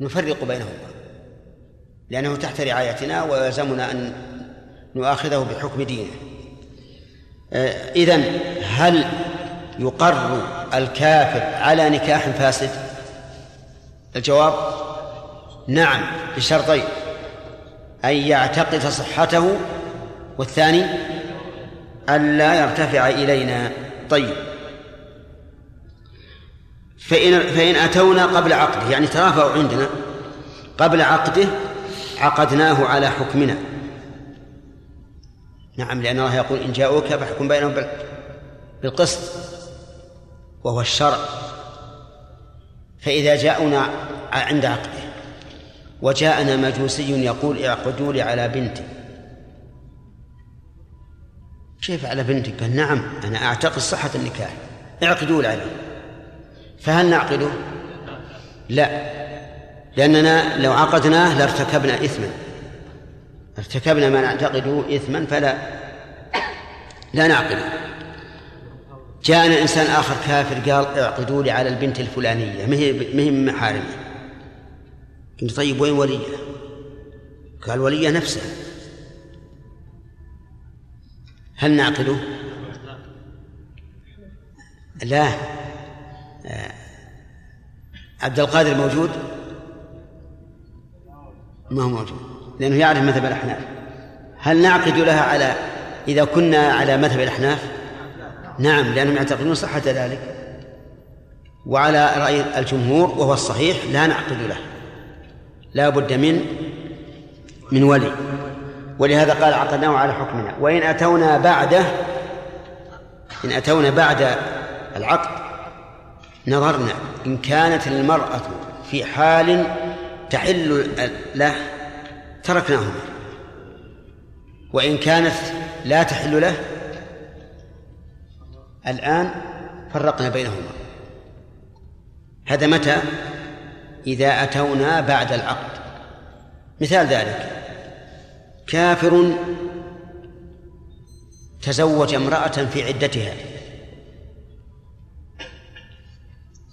نفرق بينهما لأنه تحت رعايتنا ويلزمنا أن نؤاخذه بحكم دينه. آه، إذن هل يقر الكافر على نكاح فاسد؟ الجواب نعم بشرطين. أن يعتقد صحته والثاني ألا يرتفع إلينا. طيب. فإن فإن أتونا قبل عقده يعني ترافعوا عندنا قبل عقده عقدناه على حكمنا. نعم لأن الله يقول إن جاءوك فاحكم بينهم بالقسط وهو الشرع. فإذا جاءنا عند عقده وجاءنا مجوسي يقول اعقدوا لي على بنتي. كيف على بنتك؟ قال نعم أنا أعتقد صحة النكاح. اعقدوا لي عليه فهل نعقده؟ لا. لأننا لو عقدناه لارتكبنا إثما. ارتكبنا ما نعتقده إثما فلا. لا نعقده جاءنا إنسان آخر كافر قال اعقدوا لي على البنت الفلانية. ما هي محارمي قلت طيب وين ولية؟ قال ولية نفسها هل نعقده؟ لا. عبد القادر موجود؟ ما هو موجود لأنه يعرف مذهب الأحناف. هل نعقد لها على إذا كنا على مذهب الأحناف؟ نعم لأنهم يعتقدون صحة ذلك. وعلى رأي الجمهور وهو الصحيح لا نعقد له. لا بد من من ولي. ولهذا قال عقدناه على حكمنا. وإن أتونا بعده إن أتونا بعد العقد نظرنا إن كانت المرأة في حال تحل له تركناهما. وإن كانت لا تحل له الآن فرقنا بينهما. هذا متى؟ إذا أتونا بعد العقد. مثال ذلك كافر تزوج امرأة في عدتها.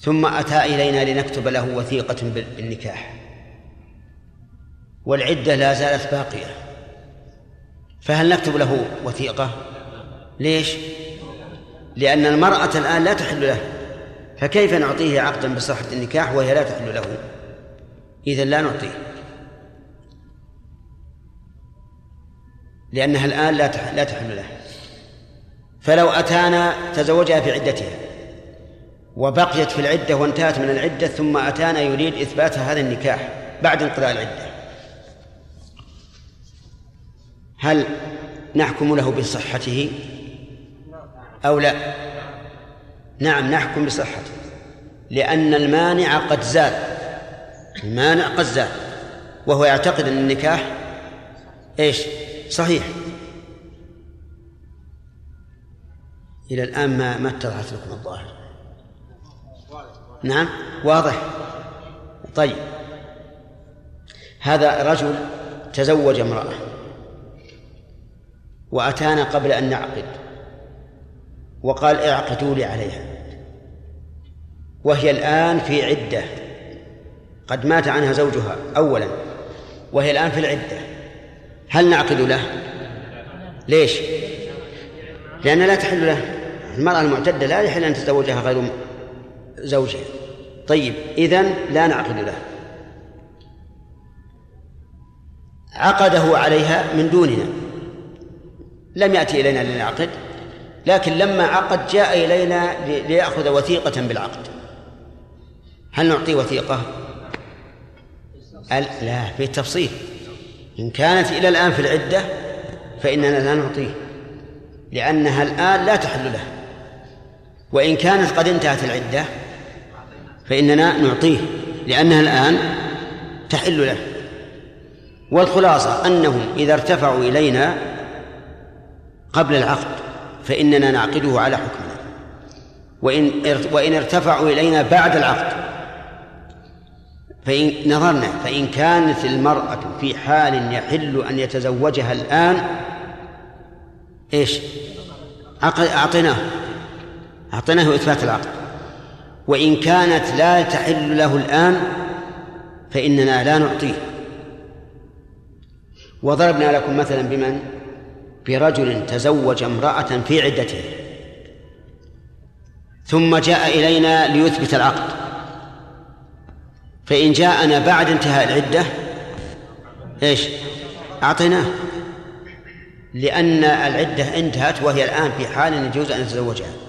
ثم أتى إلينا لنكتب له وثيقة بالنكاح. والعدة لا زالت باقية. فهل نكتب له وثيقة؟ ليش؟ لأن المرأة الآن لا تحل له. فكيف نعطيه عقدا بصحة النكاح وهي لا تحل له؟ إذا لا نعطيه. لأنها الآن لا تحل له. فلو أتانا تزوجها في عدتها. وبقيت في العدة وانتهت من العدة ثم أتانا يريد إثبات هذا النكاح بعد انقضاء العدة. هل نحكم له بصحته؟ أو لا؟ نعم نحكم بصحته لأن المانع قد زال المانع قد زال وهو يعتقد أن النكاح إيش؟ صحيح. إلى الآن ما ما اتضحت لكم الظاهر. نعم. واضح. طيب. هذا رجل تزوج امرأة. وأتانا قبل أن نعقد. وقال اعقدوا لي عليها. وهي الآن في عدة. قد مات عنها زوجها أولا. وهي الآن في العدة. هل نعقد له؟ ليش؟ لأن لا تحل له. المرأة المعتدة لا يحل أن تتزوجها غير زوجها طيب إذن لا نعقد له. عقده عليها من دوننا. لم يأتي إلينا لنعقد لكن لما عقد جاء إلينا ليأخذ وثيقة بالعقد. هل نعطيه وثيقة؟ لا في التفصيل إن كانت إلى الآن في العدة فإننا لا نعطيه لأنها الآن لا تحل له. وإن كانت قد انتهت العدة فإننا نعطيه لأنها الآن تحل له. والخلاصة أنهم إذا ارتفعوا إلينا قبل العقد فإننا نعقده على حكمنا. وإن وإن ارتفعوا إلينا بعد العقد فإن نظرنا فإن كانت المرأة في حال يحل أن يتزوجها الآن إيش؟ أعطيناه. أعطيناه إثبات العقد. وإن كانت لا تحل له الآن فإننا لا نعطيه. وضربنا لكم مثلا بمن؟ برجل تزوج امرأة في عدته. ثم جاء إلينا ليثبت العقد. فإن جاءنا بعد انتهاء العدة إيش؟ أعطيناه. لأن العدة انتهت وهي الآن في حال يجوز أن يتزوجها.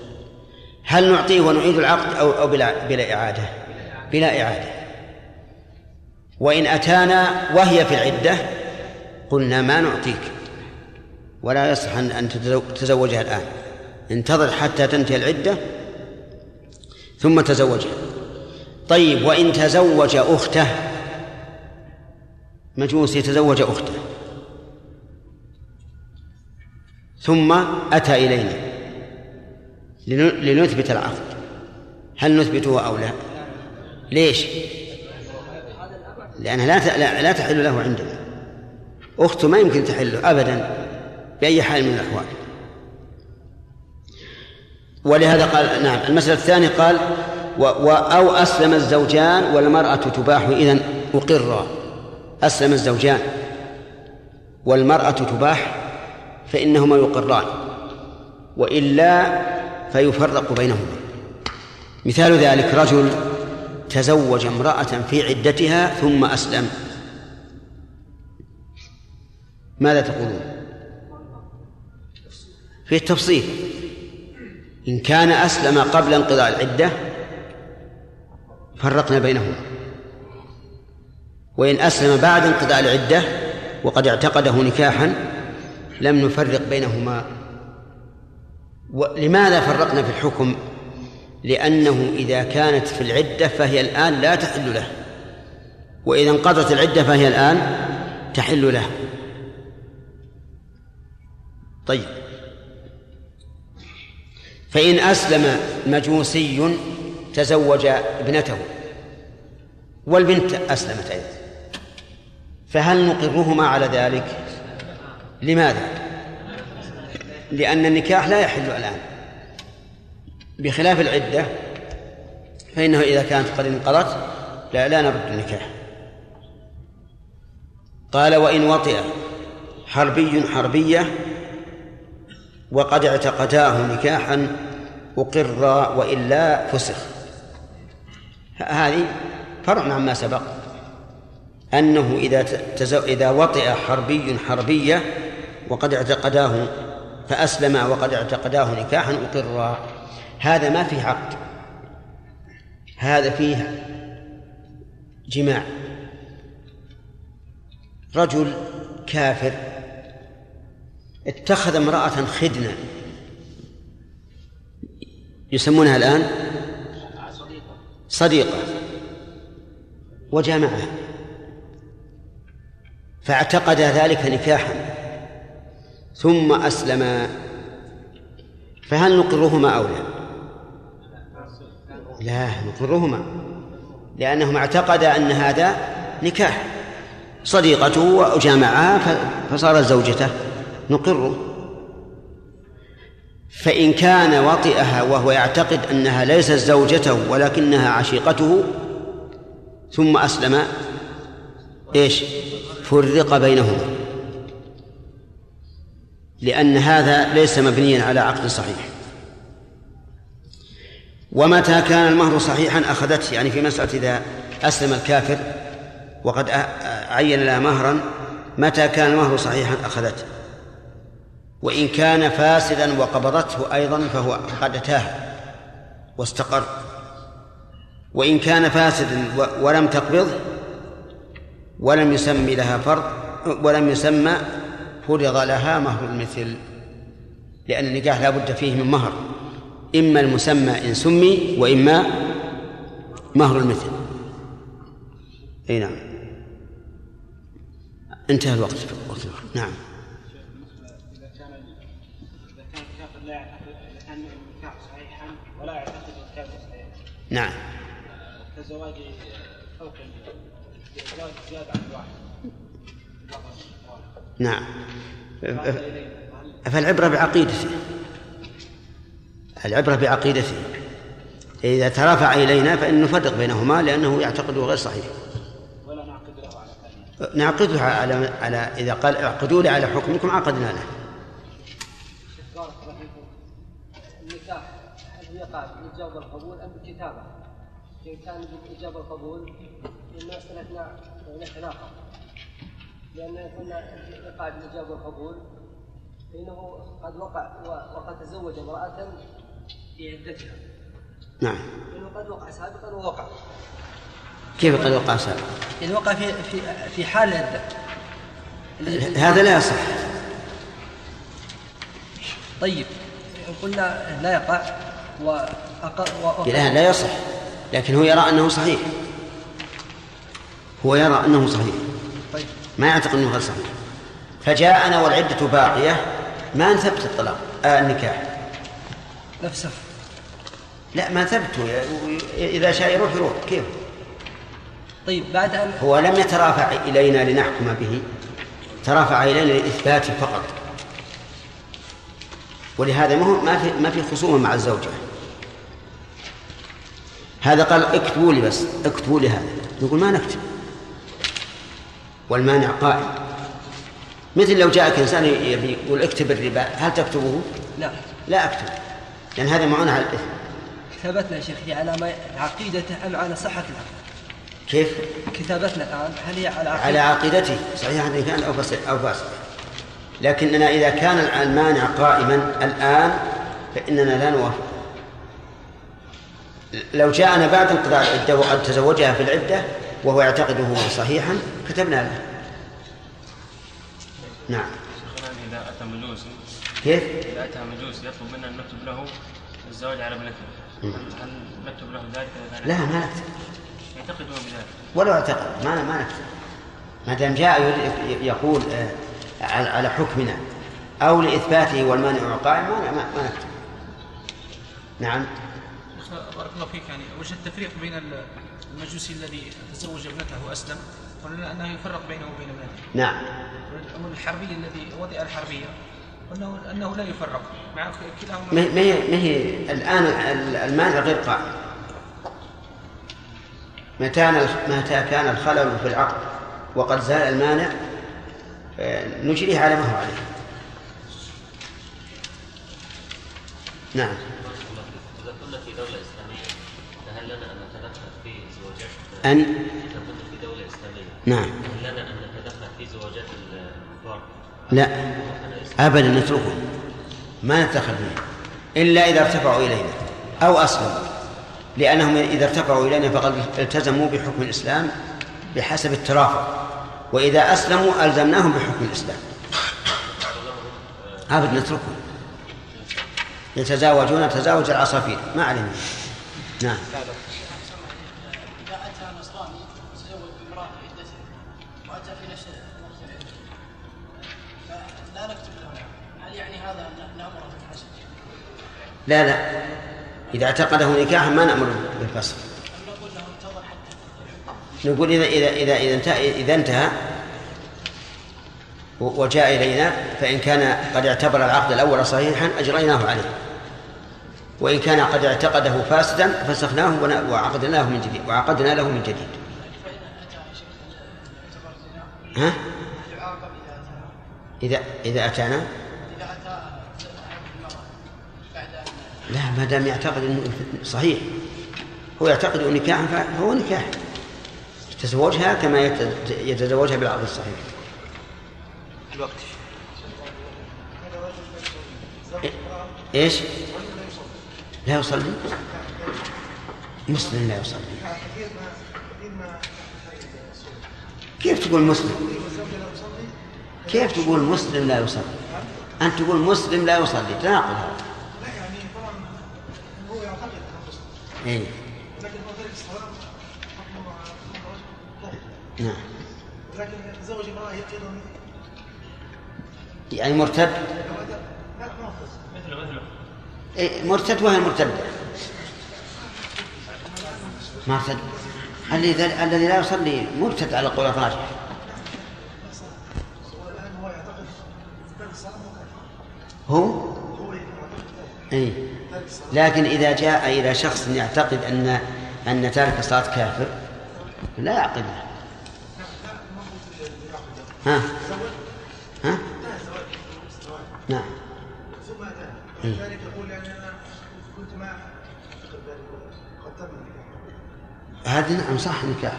هل نعطيه ونعيد العقد أو أو بلا بلا إعادة؟ بلا إعادة. وإن أتانا وهي في العدة قلنا ما نعطيك. ولا يصح أن تتزوجها الآن. انتظر حتى تنتهي العدة ثم تزوجها. طيب وإن تزوج أخته مجوس يتزوج أخته ثم أتى إلينا. لنثبت العقد هل نثبته أو لا؟ ليش؟ لأنها لا لا تحل له عندنا. أخته ما يمكن تحله أبدا بأي حال من الأحوال. ولهذا قال نعم المسألة الثانية قال و و أو أسلم الزوجان والمرأة تباح إذن أقرا أسلم الزوجان والمرأة تباح فإنهما يقران. وإلا فيفرق بينهما. مثال ذلك رجل تزوج امرأة في عدتها ثم أسلم. ماذا تقولون؟ في التفصيل. إن كان أسلم قبل انقضاء العدة فرقنا بينهما. وإن أسلم بعد انقضاء العدة وقد اعتقده نكاحا لم نفرق بينهما. لماذا فرقنا في الحكم؟ لأنه إذا كانت في العدة فهي الآن لا تحل له. وإذا انقضت العدة فهي الآن تحل له. طيب. فإن أسلم مجوسي تزوج ابنته والبنت أسلمت أيضا فهل نقرهما على ذلك؟ لماذا؟ لأن النكاح لا يحل الآن. بخلاف العدة فإنه إذا كانت قد انقضت لا لا نرد النكاح. قال وإن وطئ حربي حربية وقد اعتقداه نكاحا أقر وإلا فسخ. هذه فرع عما سبق. أنه إذا إذا وطئ حربي حربية وقد اعتقداه فأسلم وقد اعتقداه نكاحا أقر هذا ما فيه عقد. هذا فيه جماع. رجل كافر اتخذ امرأة خدنة. يسمونها الآن صديقة. وجامعها. فاعتقد ذلك نكاحا. ثم أسلم فهل نقرهما أو لا؟ لا نقرهما لأنهما اعتقد أن هذا نكاح. صديقته وجامعها فصارت زوجته نقره فإن كان وطئها وهو يعتقد أنها ليست زوجته ولكنها عشيقته ثم أسلم إيش؟ فرق بينهما. لأن هذا ليس مبنيا على عقد صحيح. ومتى كان المهر صحيحا أخذته يعني في مسألة إذا أسلم الكافر وقد عين لها مهرا متى كان المهر صحيحا أخذته؟ وإن كان فاسدا وقبضته أيضا فهو أتاه واستقر. وإن كان فاسدا ولم تقبضه ولم يسمي لها فرض ولم يسمى فرض لها مهر المثل لأن النكاح لا بد فيه من مهر. إما المسمى إن سمي وإما مهر المثل. أي نعم. انتهى الوقت وقت نعم. نعم. كزواج فوق زواج زيادة عن الواحد. نعم. فالعبرة بعقيدته العبرة بعقيدته إذا ترافع إلينا فإن نفرق بينهما لأنه يعتقد غير صحيح. ولا نعقدها على على إذا قال اعقدوا لي على حكمكم عقدنا له. النكاح هل يقع بالاجابه والقبول أم بالكتابه؟ إن كان بالاجابه والقبول فانه استثناء يتناقض لأن قلنا يقع بالاجابه والقبول. فإنه قد وقع وقد تزوج امرأة في عدتها. نعم. فإنه قد وقع سابقا ووقع. كيف قد وقع سابقا؟ يعني وقع في في في حال العدة. هذا لا يصح. طيب. قلنا لا يقع وأق... و... لا لا يصح. لكن هو يرى أنه صحيح. هو يرى أنه صحيح. طيب. ما يعتقد إنه غير صحيح فجاءنا والعدة باقية ما نثبت الطلاق آه النكاح. نفسه لا ما ثبته إذا شاء يروح يروح. كيف؟ طيب بعد أن هو لم يترافع إلينا لنحكم به ترافع إلينا لاثباته فقط. ولهذا ما هو ما في ما في خصومة مع الزوجة. هذا قال اكتبوا لي بس اكتبوا لي هذا. نقول ما نكتب. والمانع قائم. مثل لو جاءك إنسان يقول اكتب الربا هل تكتبه؟ لا. لا أكتب. لأن هذا معون على الإثم. كتابتنا يا شيخ هي على ما عقيدته أم على صحة العقد؟ كيف؟ كتابتنا الآن هل هي على على عقيدة عقيدته. صحيح ان كان أو فاسد أو فاسد لكننا إذا كان المانع قائما الآن فإننا لا نوافق. لو جاءنا بعد انقضاء العدة وقد تزوجها في العدة وهو يعتقده صحيحا كتبنا له. نعم. شيخنا إذا أتى مجوسي كيف؟ إذا أتى مجوسي يطلب منا أن نكتب له الزواج على ابنته هل نكتب له ذلك؟ لا ما نكتب. يعتقد هو بذلك. ولو اعتقد. ما ما نكتب. ما دام جاء يقول آه، على على حكمنا أو لإثباته والمانع قائم ما ما, ما نكتب. نعم. بارك الله فيك يعني وجه التفريق بين ال- المجوسي الذي تزوج ابنته وأسلم؟ قلنا أنه يفرق بينه وبين ابنته نعم. والحربي الذي وضع الحربية قلنا أنه لا يفرق. مع كلاهما ما ما هي ما هي الآن المانع غير قائم. متى متى كان الخلل في العقد وقد زال المانع آه، نجريه على ما هو عليه. نعم. إذا كنا في دولة إسلامية فهل لنا أن نتدخل في زواجات؟ أن نعم. لنا أن نتدخل في زواجات الكفار؟ لا. أبدا نتركه ما نتدخل فيه إلا إذا ارتفعوا إلينا. أو أسلموا لأنهم إذا ارتفعوا إلينا فقد التزموا بحكم الإسلام بحسب الترافع. وإذا أسلموا ألزمناهم بحكم الإسلام. أبدا نتركهم. يتزاوجون تزاوج العصافير. ما علينا. نعم. لا لا. إذا اعتقده نكاحا ما نأمر بالفصل. نقول إذا إذا إذا إذا انتهى, إذا انتهى وجاء إلينا فإن كان قد اعتبر العقد الأول صحيحا أجريناه عليه. وإن كان قد اعتقده فاسدا فسخناه ون- وعقدنا له من جديد وعقدنا له من جديد. ها؟ إذا إذا أتانا إذا أتى أحد المرأة بعد أن لا ما دام يعتقد أنه صحيح. هو يعتقد نكاحا فهو نكاح. يتزوجها كما يت- يتزوجها بالعقد الصحيح. الوقت. إيش؟ لا يصلي. مسلم لا يصلي. كيف تقول مسلم؟ كيف تقول مسلم لا يصلي؟ أنت تقول مسلم لا يصلي. تناقض هذا لا يعني طبعا هو يعتقد انه مسلم إيه لكن هو ترك الصلاه حكمه حكم رجل نعم. ولكن يتزوج امراه هي أيضا يعني مرتد. مثله مثله إيه مرتد وهي مرتدة. مرتد الذي الذي لا يصلي مرتد على القول الراجح هو؟ هو يعتقد لكن إذا جاء إلى شخص يعتقد أن أن تارك الصلاة كافر لا يعقد ها؟ ها؟ نعم. يعني أنا كنت هذا نعم صح نكاح.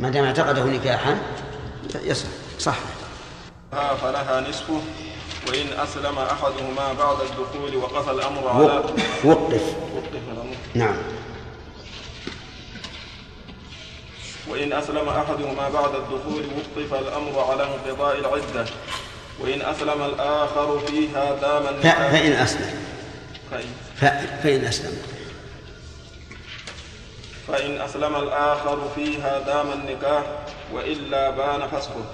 ما دام اعتقده نكاحا يصح. صح. فلها نصفه. وإن أسلم أحدهما بعد الدخول وقف الأمر على وق- وقف. وقف الأمر. نعم. وإن أسلم أحدهما بعد الدخول وقف الأمر على انقضاء العدة. وإن أسلم الآخر فيها دام النكاح فإن أسلم. فإن, فإن أسلم. فإن أسلم الآخر فيها دام النكاح وإلا بان فسخه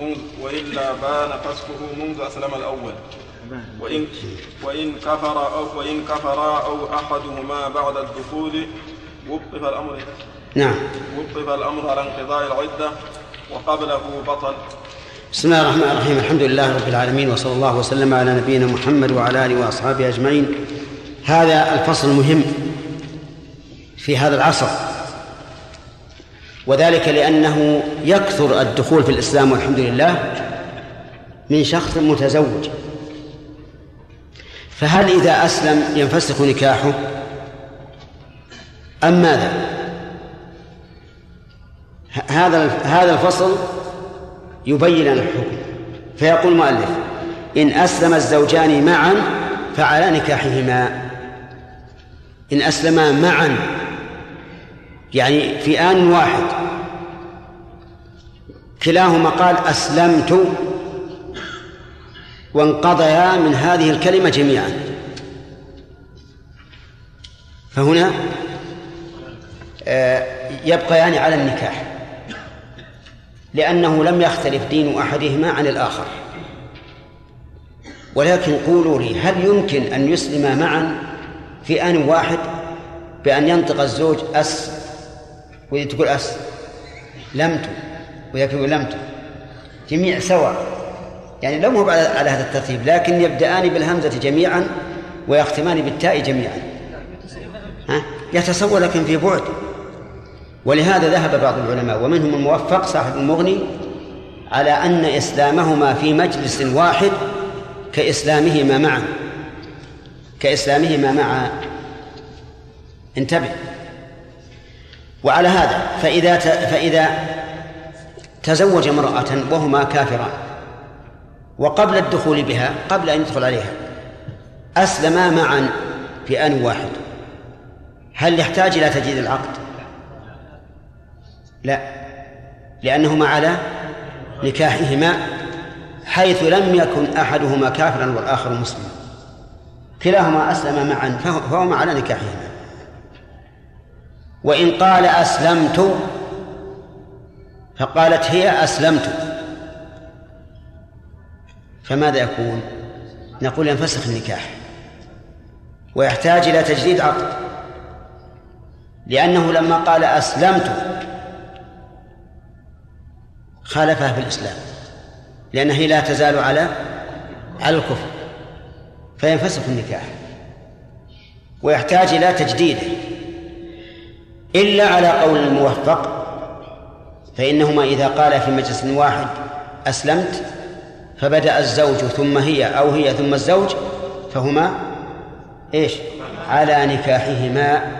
منذ وإلا بان فسخه منذ أسلم الأول. وإن وإن كفر أو وإن كفرا أو أحدهما بعد الدخول وقف الأمر نعم. وقف الأمر على انقضاء العدة وقبله بطل. بسم الله الرحمن الرحيم. الحمد لله رب العالمين وصلى الله وسلم على نبينا محمد وعلى آله وأصحابه أجمعين. هذا الفصل المهم في هذا العصر. وذلك لأنه يكثر الدخول في الإسلام والحمد لله من شخص متزوج. فهل إذا أسلم ينفسخ نكاحه؟ أم ماذا؟ هذا هذا الفصل يبين الحكم. فيقول المؤلف إن أسلم الزوجان معا فعلى نكاحهما. إن أسلما معا يعني في آن واحد. كلاهما قال أسلمت وانقضيا من هذه الكلمة جميعا. فهنا آه، يبقيان على النكاح لأنه لم يختلف دين أحدهما عن الآخر. ولكن قولوا لي هل يمكن أن يسلما معا في آن واحد بأن ينطق الزوج أس وإذا تقول أس. لمت وإذا تقول لمت جميع سواء. يعني لم هو على هذا الترتيب لكن يبدأان بالهمزة جميعا ويختمان بالتاء جميعا. ها؟ يتصور لكن في بعد. ولهذا ذهب بعض العلماء ومنهم الموفق صاحب المغني على أن إسلامهما في مجلس واحد كإسلامهما معا. كإسلامهما معا. انتبه. وعلى هذا فإذا. فإذا تزوج امرأة وهما كافران وقبل الدخول بها قبل أن يدخل عليها أسلما معا في آن واحد هل يحتاج إلى تجديد العقد؟ لا لأنهما على نكاحهما حيث لم يكن أحدهما كافرا والآخر مسلما كلاهما أسلم معا فهما على نكاحهما وإن قال أسلمت فقالت هي أسلمت فماذا يكون؟ نقول ينفسخ النكاح ويحتاج إلى تجديد عقد لأنه لما قال أسلمت خالفها في الإسلام لأنها هي لا تزال على على الكفر فينفسخ النكاح ويحتاج إلى تجديده إلا على قول الموفق فإنهما إذا قال في مجلس واحد أسلمت فبدأ الزوج ثم هي أو هي ثم الزوج فهما إيش؟ على نكاحهما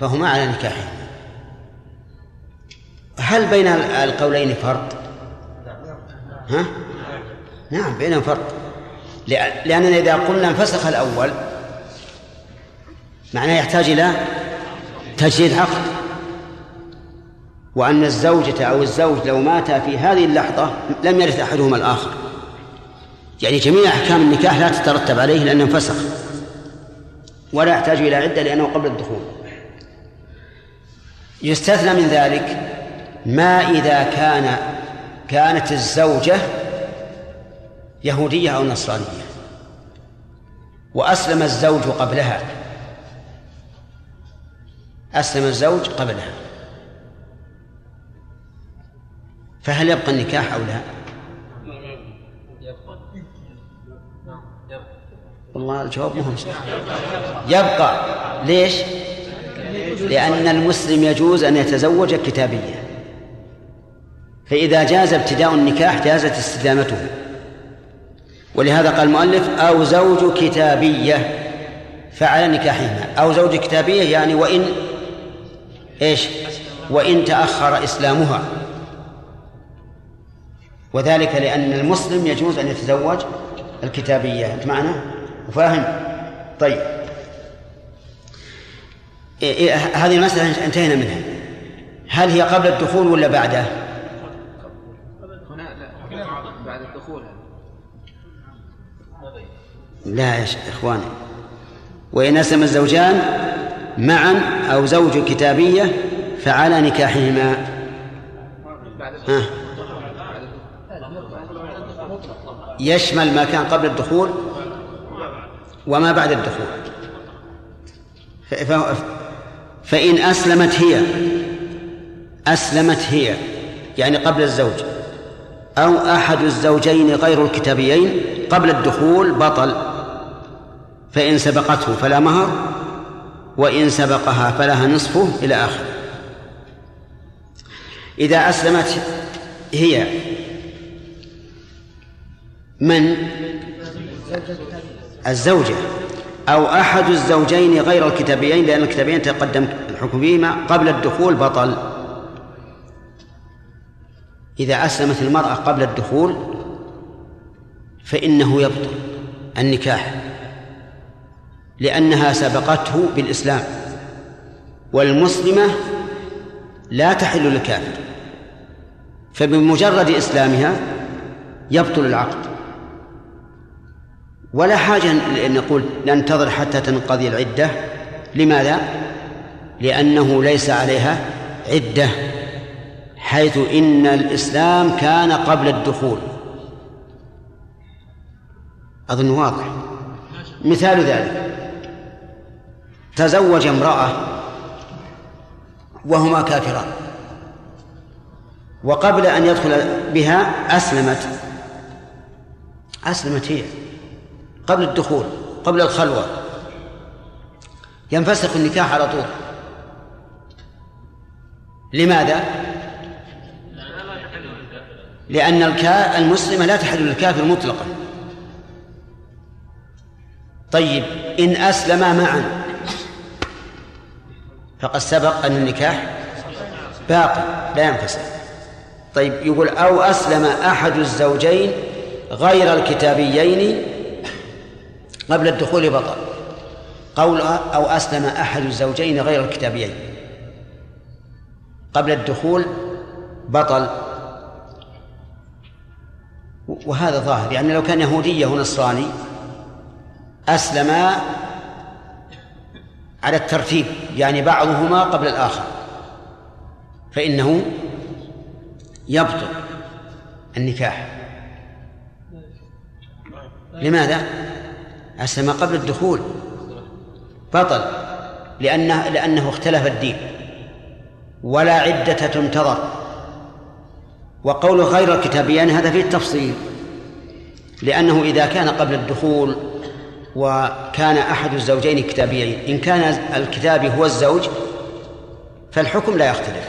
فهما على نكاحهما. هل بين القولين فرق؟ ها؟ نعم بينهم فرق. لأ- لأننا إذا قلنا انفسخ الأول معناه يحتاج إلى تجديد عقد. وأن الزوجة أو الزوج لو مات في هذه اللحظة لم يرث أحدهما الآخر. يعني جميع أحكام النكاح لا تترتب عليه لأنه انفسخ. ولا يحتاج إلى عدة لأنه قبل الدخول. يستثنى من ذلك ما إذا كان كانت الزوجة يهودية أو نصرانية. وأسلم الزوج قبلها. أسلم الزوج قبلها. فهل يبقى النكاح أو لا؟ والله الجواب مهم يبقى. ليش؟ لأن المسلم يجوز أن يتزوج كتابيا فإذا جاز ابتداء النكاح جازت استدامته. ولهذا قال المؤلف أو زوج كتابية فعلى نكاحهما. أو زوج كتابية يعني وإن إيش؟ وإن تأخر إسلامها. وذلك لأن المسلم يجوز أن يتزوج الكتابية أنت معنا؟ وفاهم طيب. إيه إيه هذه المسألة انتهينا منها. هل هي قبل الدخول ولا بعده؟ بعد الدخول لا يا شيخ إخواني. وإن أسلم الزوجان معا أو زوج كتابية فعلى نكاحهما. ها. يشمل ما كان قبل الدخول وما بعد الدخول. فإن أسلمت هي أسلمت هي يعني قبل الزوج أو أحد الزوجين غير الكتابيين قبل الدخول بطل فإن سبقته فلا مهر. وإن سبقها فلها نصفه إلى آخره. إذا أسلمت هي من؟ الزوجة. أو أحد الزوجين غير الكتابيين لأن الكتابيين تقدم الحكم فيهما قبل الدخول بطل. إذا أسلمت المرأة قبل الدخول فإنه يبطل النكاح. لأنها سبقته بالإسلام والمسلمة لا تحل للكافر فبمجرد إسلامها يبطل العقد. ولا حاجة أن نقول ننتظر حتى تنقضي العدة. لماذا؟ لأنه ليس عليها عدة حيث إن الإسلام كان قبل الدخول. أظن واضح. مثال ذلك. تزوج امرأة وهما كافران. وقبل أن يدخل بها أسلمت. أسلمت هي. قبل الدخول قبل الخلوة. ينفسخ النكاح على طول. لماذا؟ لأن الكا المسلمة لا تحل للكافر مطلقا. طيب إن أسلما معا فقد سبق أن النكاح باقي لا ينفسخ طيب يقول أو أسلم أحد الزوجين غير الكتابيين قبل الدخول بطل. قول أو أسلم أحد الزوجين غير الكتابيين قبل الدخول بطل. وهذا ظاهر يعني لو كان يهودية ونصراني أسلما على الترتيب يعني بعضهما قبل الآخر. فإنه يبطل النكاح. لماذا؟ أسلم قبل الدخول. بطل لأنه لأنه اختلف الدين. ولا عدة تنتظر. وقول غير الكتابيان هذا فيه التفصيل لأنه إذا كان قبل الدخول وكان أحد الزوجين كتابيين. إن كان الكتابي هو الزوج فالحكم لا يختلف.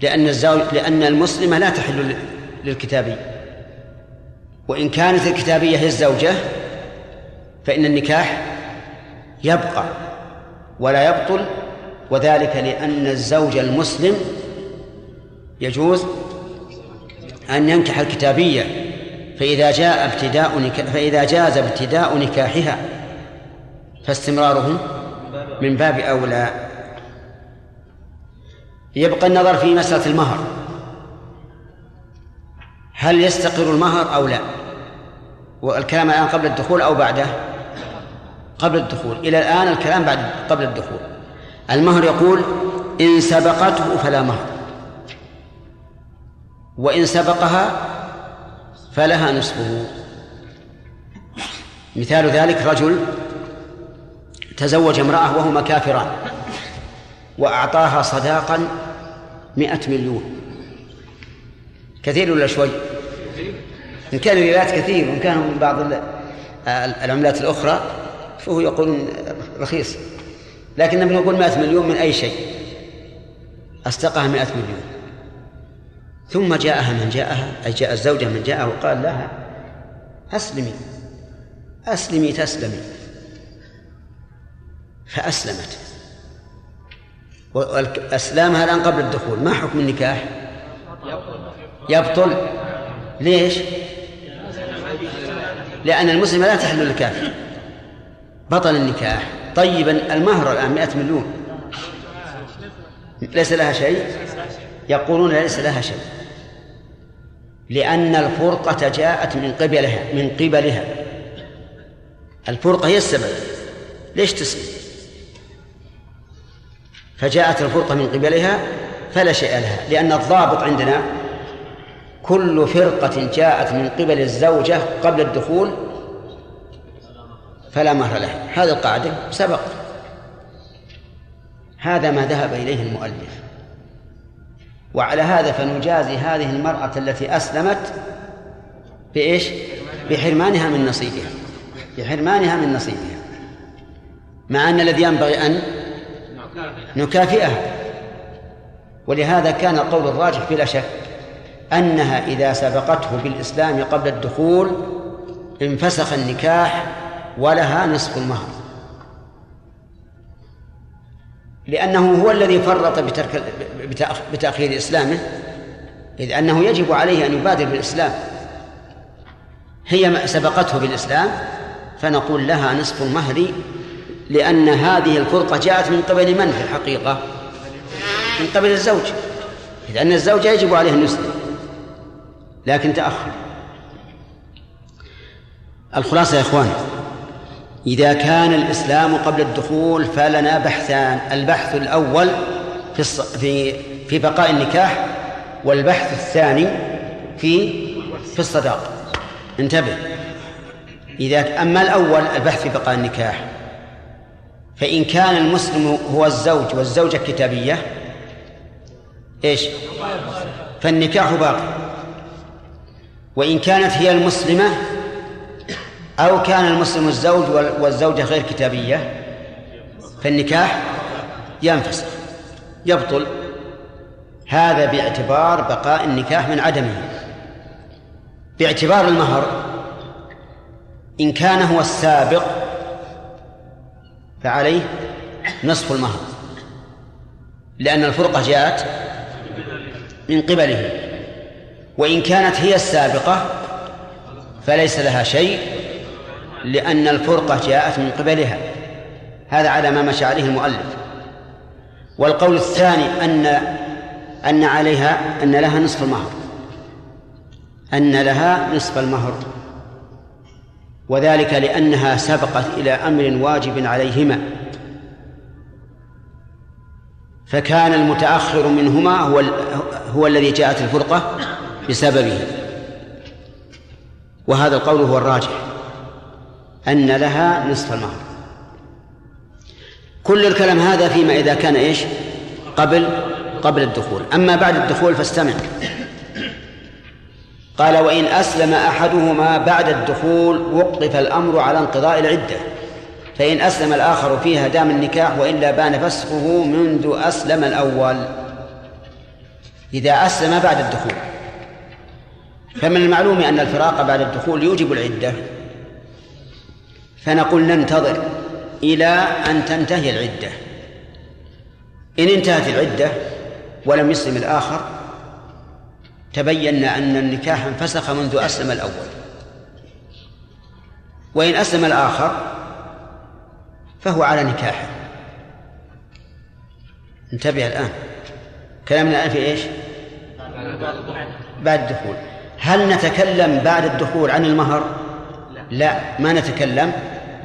لأن الزوج لأن المسلمة لا تحل للكتابي. وإن كانت الكتابية هي الزوجة فإن النكاح يبقى ولا يبطل. وذلك لأن الزوج المسلم يجوز أن ينكح الكتابية. فإذا جاء ابتداء فإذا جاز ابتداء نكاحها فاستمراره من باب أولى. يبقى النظر في مسألة المهر. هل يستقر المهر أو لا؟ والكلام الآن قبل الدخول أو بعده؟ قبل الدخول. إلى الآن الكلام بعد قبل الدخول. المهر يقول إن سبقته فلا مهر. وإن سبقها فلها نصفه. مثال ذلك رجل تزوج امرأة وهما كافران وأعطاها صداقا مئة مليون. كثير ولا شوي؟ إن كان الريالات كثير وإن كان من بعض العملات الأخرى فهو يقولون رخيص. لكن نقول مئة مليون من أي شيء؟ أصدقها مئة مليون. ثم جاءها من جاءها أي جاء الزوجة من جاءها وقال لها أسلمي أسلمي تسلمي. فأسلمت. وأسلامها الآن قبل الدخول ما حكم النكاح؟ يبطل. ليش؟ لأن المسلمة لا تحل للكافر بطل النكاح. طيبا المهر الآن مئة مليون. ليس لها شيء؟ يقولون ليس لها شيء. لأن الفرقة جاءت من قبلها من قبلها. الفرقة هي السبب. ليش تسلم فجاءت الفرقة من قبلها فلا شيء لها لأن الضابط عندنا كل فرقة جاءت من قبل الزوجة قبل الدخول فلا مهر لها. هذه القاعدة سبق. هذا ما ذهب إليه المؤلف. وعلى هذا فنجازي هذه المرأة التي أسلمت بإيش؟ بحرمانها من نصيبها. بحرمانها من نصيبها. مع أن الذي ينبغي أن نكافئها. ولهذا كان القول الراجح بلا شك أنها إذا سبقته بالإسلام قبل الدخول انفسخ النكاح ولها نصف المهر. لأنه هو الذي فرط بترك بتأخير إسلامه إذ أنه يجب عليه أن يبادر بالإسلام. هي سبقته بالإسلام فنقول لها نصف المهر لأن هذه الفرقة جاءت من قبل من في الحقيقة؟ من قبل الزوج. لأن الزوج يجب عليه أن يسلم لكن تأخر. الخلاصة يا إخوان إذا كان الإسلام قبل الدخول فلنا بحثان البحث الأول في في في بقاء النكاح والبحث الثاني في في الصداقة. انتبه. إذا أما الأول البحث في بقاء النكاح. فإن كان المسلم هو الزوج والزوجة كتابية إيش؟ فالنكاح باقي. وإن كانت هي المسلمة أو كان المسلم الزوج والزوجة غير كتابية فالنكاح ينفسخ يبطل. هذا باعتبار بقاء النكاح من عدمه. باعتبار المهر إن كان هو السابق فعليه نصف المهر لأن الفرقة جاءت من قبله. وإن كانت هي السابقة فليس لها شيء لأن الفرقة جاءت من قبلها. هذا على ما مشى عليه المؤلف. والقول الثاني أن أن عليها أن لها نصف المهر. أن لها نصف المهر. وذلك لأنها سبقت إلى أمر واجب عليهما. فكان المتأخر منهما هو هو الذي جاءت الفرقة بسببه. وهذا القول هو الراجح. أن لها نصف المهر. كل الكلام هذا فيما إذا كان إيش؟ قبل قبل الدخول. أما بعد الدخول فاستمع. قال وإن أسلم أحدهما بعد الدخول وقف الأمر على انقضاء العدة. فإن أسلم الآخر فيها دام النكاح وإلا بان فسخه منذ أسلم الأول. إذا أسلم بعد الدخول. فمن المعلوم أن الفراق بعد الدخول يوجب العدة. فنقول ننتظر إلى أن تنتهي العدة. إن انتهت العدة ولم يسلم الآخر تبين أن النكاح انفسخ منذ أسلم الأول. وإن أسلم الآخر فهو على نكاحه. انتبه الآن. كلامنا الآن في إيش؟ بعد الدخول. هل نتكلم بعد الدخول عن المهر؟ لا. ما نتكلم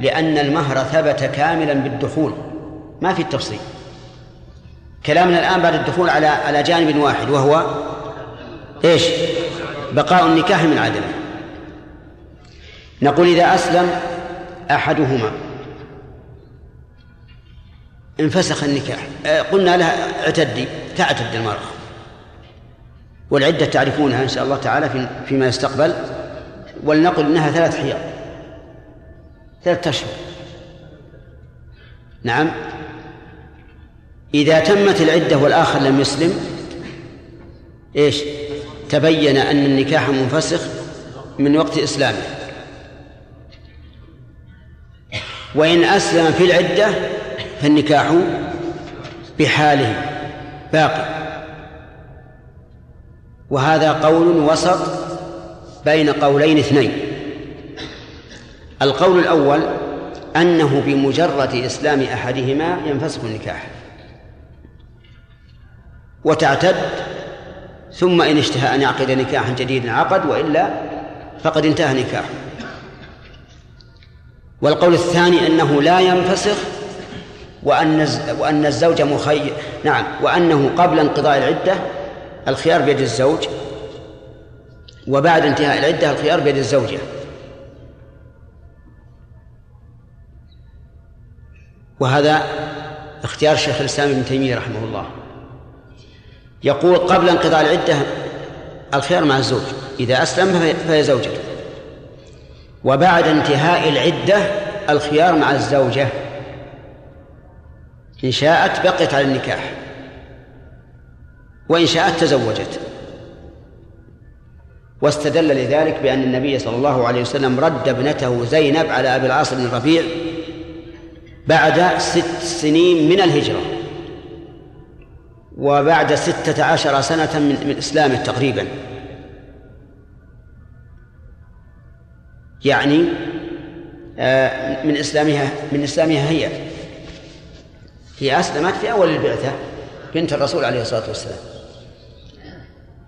لأن المهر ثبت كاملا بالدخول. ما في التفصيل. كلامنا الآن بعد الدخول على على جانب واحد وهو إيش؟ بقاء النكاح من عدمه نقول إذا أسلم أحدهما. انفسخ النكاح. آه، قلنا لها اعتدي تعتد المرأة. والعدة تعرفونها إن شاء الله تعالى فيما يستقبل. ولنقل إنها ثلاث حيض. ثلاثة أشهر. نعم. إذا تمت العدة والآخر لم يسلم إيش؟ تبين أن النكاح منفسخ من وقت إسلامه. وإن أسلم في العدة فالنكاح بحاله باقي. وهذا قول وسط بين قولين اثنين. القول الأول أنه بمجرد إسلام أحدهما ينفسخ النكاح. وتعتد ثم إن اشتهى أن يعقد نكاحا جديدا عقد وإلا فقد انتهى نكاحه. والقول الثاني أنه لا ينفسخ وأن وأن الزوج مخير نعم وأنه قبل انقضاء العدة الخيار بيد الزوج وبعد انتهاء العدة الخيار بيد الزوجة. وهذا اختيار شيخ الإسلام ابن تيمية رحمه الله. يقول قبل انقضاء العدة الخيار مع الزوج إذا أسلم فهي زوجته وبعد انتهاء العدة الخيار مع الزوجة. إن شاءت بقيت على النكاح. وإن شاءت تزوجت. واستدل لذلك بأن النبي صلى الله عليه وسلم رد ابنته زينب على أبي العاص بن الربيع بعد ست سنين من الهجرة. وبعد ستة عشر سنة من, إسلامه تقريبا. يعني آه، من إسلامها من إسلامها هي. هي أسلمت في أول البعثة بنت الرسول عليه الصلاة والسلام.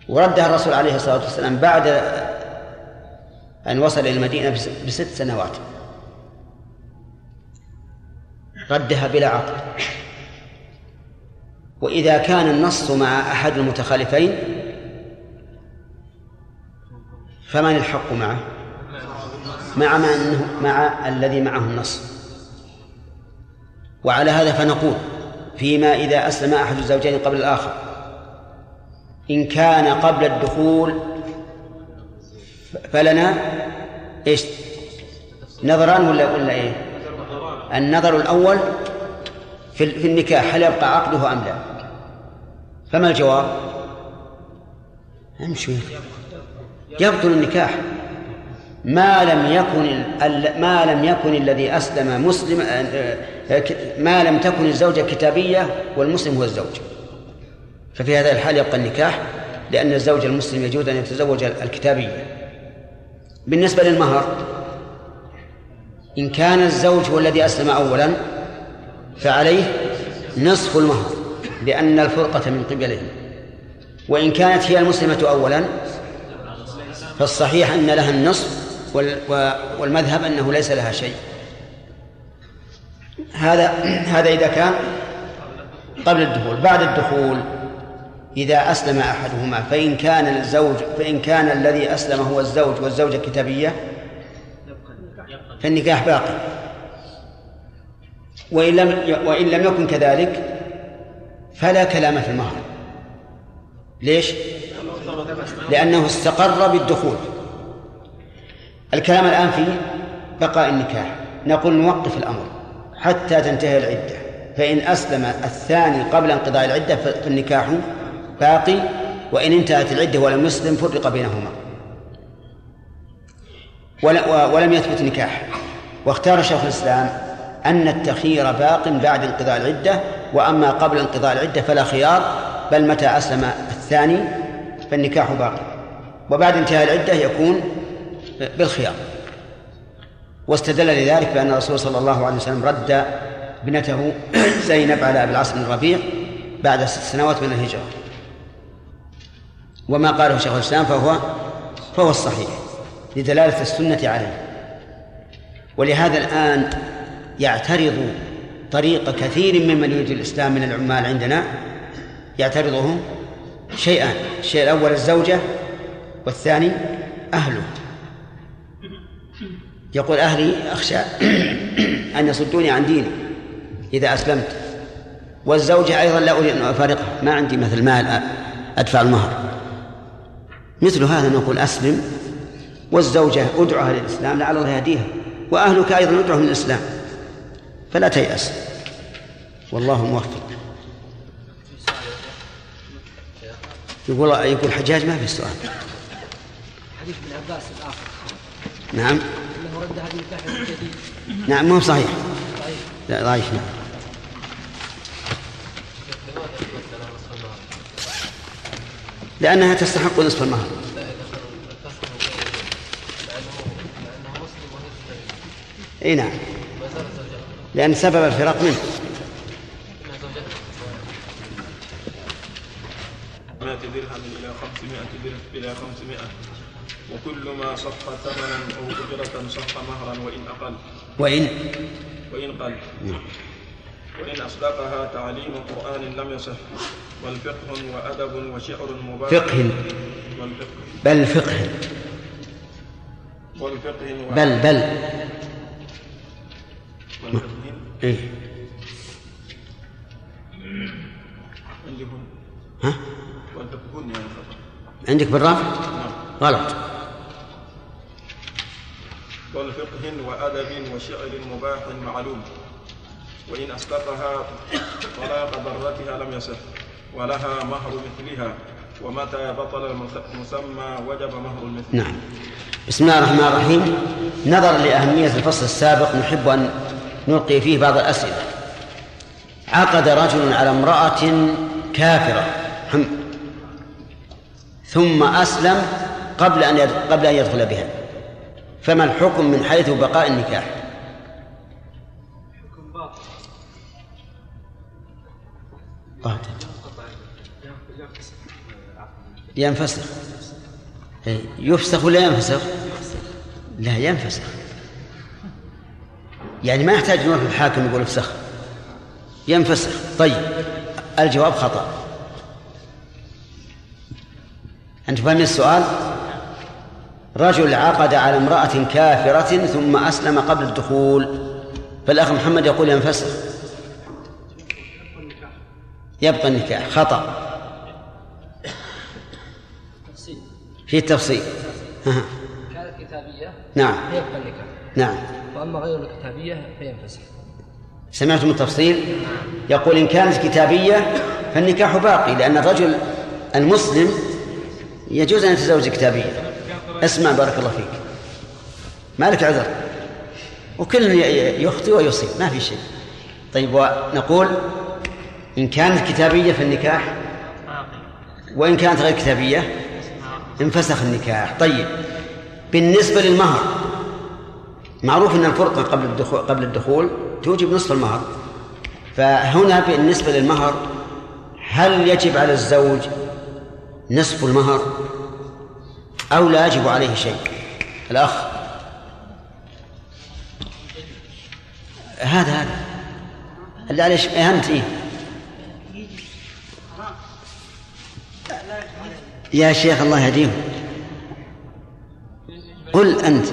وردها الرسول عليه الصلاة والسلام بعد أن وصل إلى المدينة بست سنوات. ردها بلا عقد وإذا كان النص مع أحد المتخالفين فمن الحق معه؟ مع ما أنه مع الذي معه النص. وعلى هذا فنقول فيما إذا أسلم أحد الزوجين قبل الآخر إن كان قبل الدخول فلنا إيش؟ نظران ولا ولا إيه؟ النظر الأول في في النكاح هل يبقى عقده أم لا؟ فما الجواب؟ امشي يبطل النكاح. ما لم يكن ما لم يكن الذي أسلم مسلم ما لم تكن الزوجة كتابية والمسلم هو الزوج. ففي هذا الحال يبقى النكاح لأن الزوج المسلم يجوز أن يتزوج الكتابية. بالنسبة للمهر إن كان الزوج هو الذي أسلم أولا فعليه نصف المهر لأن الفرقة من قبله وإن كانت هي المسلمة أولا فالصحيح أن لها النصف والمذهب أنه ليس لها شيء. هذا هذا إذا كان قبل الدخول. بعد الدخول إذا أسلم أحدهما فإن كان الزوج فإن كان الذي أسلم هو الزوج والزوجة كتابية فالنكاح باقي. وإن لم وإن لم يكن كذلك فلا كلام في المهر ليش؟ لأنه استقر بالدخول. الكلام الآن في بقاء النكاح. نقول نوقف الأمر حتى تنتهي العدة. فإن أسلم الثاني قبل انقضاء العدة فالنكاح باقي وإن انتهت العدة ولم يسلم فرق بينهما. ولم يثبت نكاح. واختار شيخ الإسلام أن التخيير باق بعد انقضاء العدة وأما قبل انقضاء العدة فلا خيار بل متى أسلم الثاني فالنكاح باقي وبعد انتهاء العدة يكون بالخيار. واستدل لذلك بأن الرسول صلى الله عليه وسلم رد ابنته زينب على أبي العاص بن الربيع بعد ست سنوات من الهجرة. وما قاله شيخ الإسلام فهو فهو الصحيح. لدلالة السنة عليه. ولهذا الآن يعترض طريق كثير ممن يريد الإسلام من العمال عندنا يعترضه شيئان الشيء الأول الزوجة والثاني أهله. يقول أهلي أخشى أن يصدوني عن ديني إذا أسلمت. والزوجة أيضا لا أريد أن أفارقها ما عندي مثل مال أدفع المهر. مثل هذا نقول أسلم والزوجة ادعها للإسلام لعل الله يهديها. وأهلك أيضا ادعهم للإسلام. فلا تيأس. والله موفق. يقول يقول حجاج ما في سؤال حديث ابن عباس الآخر. نعم. إنه رد هذه نعم مو صحيح. ضعيف لا ضعيف نعم. لأنها تستحق نصف المهر. إي نعم. لأن سبب الفراق منه. مائة درهم إلى خمسمائة درهم إلى خمسمائة وكل ما صح ثمنا أو أجرة صح مهرا وإن أقل. وإن؟ وإن قل. وإن أصدقها تعليم قرآن لم يصح. بل فقه وأدب وشعر مباح فقه. بل فقه. والفقه و- بل بل. إيه؟ ها؟ عندك بالرفع نعم غلط والفقه وأدب وشعر مباح معلوم. وإن أسقطها طلاق ضرتها لم يصح ولها مهر مثلها. ومتى بطل المسمى وجب مهر المثل. نعم. بسم الله الرحمن الرحيم. نظرا لأهمية الفصل السابق نحب أن نلقي فيه بعض الأسئلة. عقد رجل على امرأة كافرة. ثم أسلم قبل أن قبل أن يدخل بها. فما الحكم من حيث بقاء النكاح؟ باطل ينفسخ يفسخ ولا ينفسخ؟ لا ينفسخ. يعني ما يحتاج نروح للحاكم يقول افسخ ينفسخ طيب الجواب خطأ. أنت فاهمين السؤال؟ رجل عقد على امرأة كافرة ثم أسلم قبل الدخول. فالأخ محمد يقول ينفسخ يبقى النكاح. خطأ. في التفصيل. كانت كتابيه نعم. فيبقى النكاح. نعم. واما غير الكتابية فينفسخ سمعتم التفصيل؟ يقول إن كانت كتابية فالنكاح باقي لأن الرجل المسلم يجوز أن يتزوج كتابية. اسمع بارك الله فيك. ما لك عذر؟ وكل يخطئ ويصيب ما في شيء. طيب ونقول إن كانت كتابية فالنكاح؟ وإن كانت غير كتابية؟ انفسخ النكاح. طيب بالنسبة للمهر معروف أن الفرقة قبل الدخول قبل الدخول توجب نصف المهر. فهنا بالنسبة للمهر هل يجب على الزوج نصف المهر أو لا يجب عليه شيء؟ الأخ. هذا هذا. اللي عليه أنت إيه؟ يا شيخ الله يهديهم. قل أنت.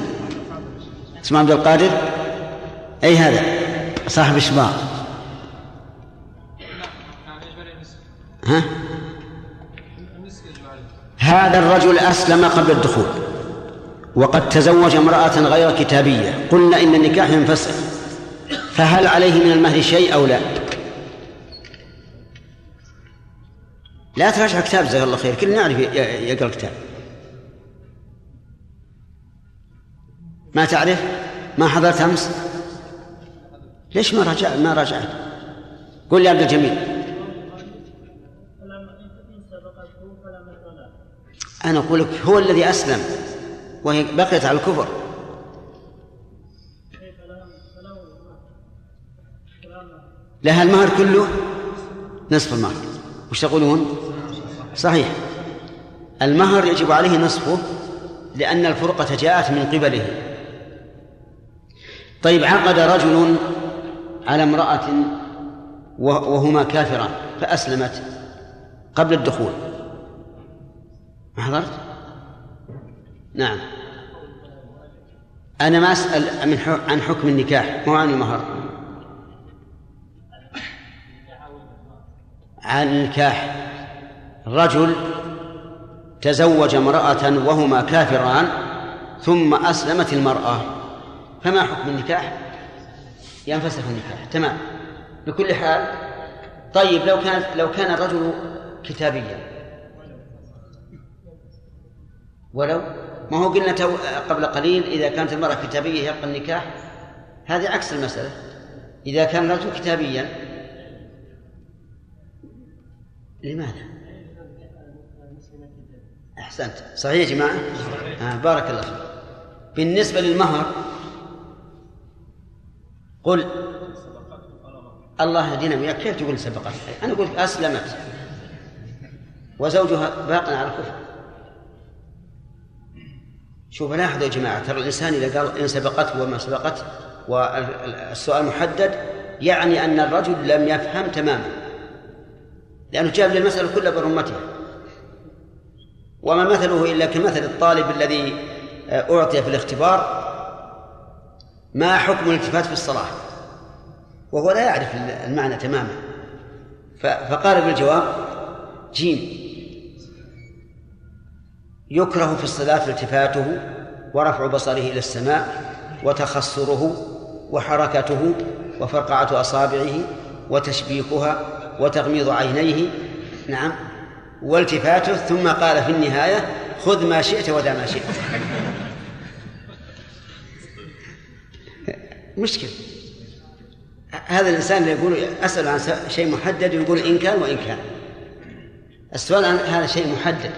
اسمه عبد القادر؟ أي هذا؟ صاحب الشباب ها؟ هذا الرجل أسلم قبل الدخول وقد تزوج امرأة غير كتابية. قلنا إن النكاح ينفسخ فهل عليه من المهر شيء أو لا؟ لا تراجع كتاب جزاك الله خير. كلنا نعرف يقرأ كتاب ما تعرف؟ ما حضرت أمس؟ ليش ما رجع ما رجعت؟ قل يا عبد الجميل. أنا أقول لك هو الذي أسلم وهي بقيت على الكفر. لها المهر كله؟ نصف المهر. وش تقولون؟ صحيح. المهر يجب عليه نصفه لأن الفرقة جاءت من قبله. طيب عقد رجل على امرأة وهما كافران فأسلمت قبل الدخول. ما حضرت؟ نعم. أنا ما أسأل من عن حكم النكاح مو عن المهر. عن النكاح. رجل تزوج امرأة وهما كافران ثم أسلمت المرأة. فما حكم النكاح؟ ينفسخ النكاح تمام بكل حال طيب لو كان لو كان الرجل كتابيا ولو ما هو قلنا قبل قليل إذا كانت المرأة كتابية يبقى النكاح هذه عكس المسألة إذا كان الرجل كتابيا لماذا؟ أحسنت صحيح يا جماعة؟ آه بارك الله فيك بالنسبة للمهر قل الله يهدينا وياك كيف تقول سبقت؟ أنا أقول أسلمت. وزوجها باق على الكفر. شوف لاحظوا يا جماعة ترى الإنسان إذا قال إن سبقته وما سبقته والسؤال محدد يعني أن الرجل لم يفهم تماما. لأنه جاب للمسألة كلها برمتها. وما مثله إلا كمثل الطالب الذي أعطي في الاختبار ما حكم الالتفات في الصلاة؟ وهو لا يعرف المعنى تماما. فقال بالجواب جيم يكره في الصلاة التفاته ورفع بصره إلى السماء وتخصره وحركته وفرقعة أصابعه وتشبيكها وتغميض عينيه. نعم. والتفاته ثم قال في النهاية خذ ما شئت ودع ما شئت. مشكل. هذا الإنسان اللي يقول أسأل عن شيء محدد يقول إن كان وإن كان. السؤال عن هذا شيء محدد.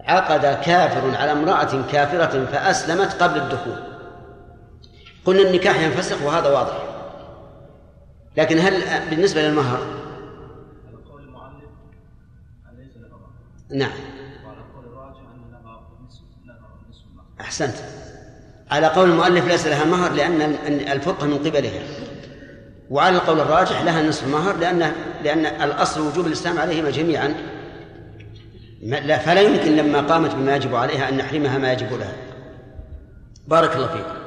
عقد كافر على امرأة كافرة فأسلمت قبل الدخول. قلنا النكاح ينفسخ وهذا واضح. لكن هل بالنسبة للمهر؟ نعم. أحسنت. على قول المؤلف ليس لها مهر لأن الفقه من قبلها. وعلى القول الراجح لها نصف المهر لأن لأن الأصل وجوب الإسلام عليهما جميعا. لا فلا يمكن لما قامت بما يجب عليها أن نحرمها ما يجب لها. بارك الله فيكم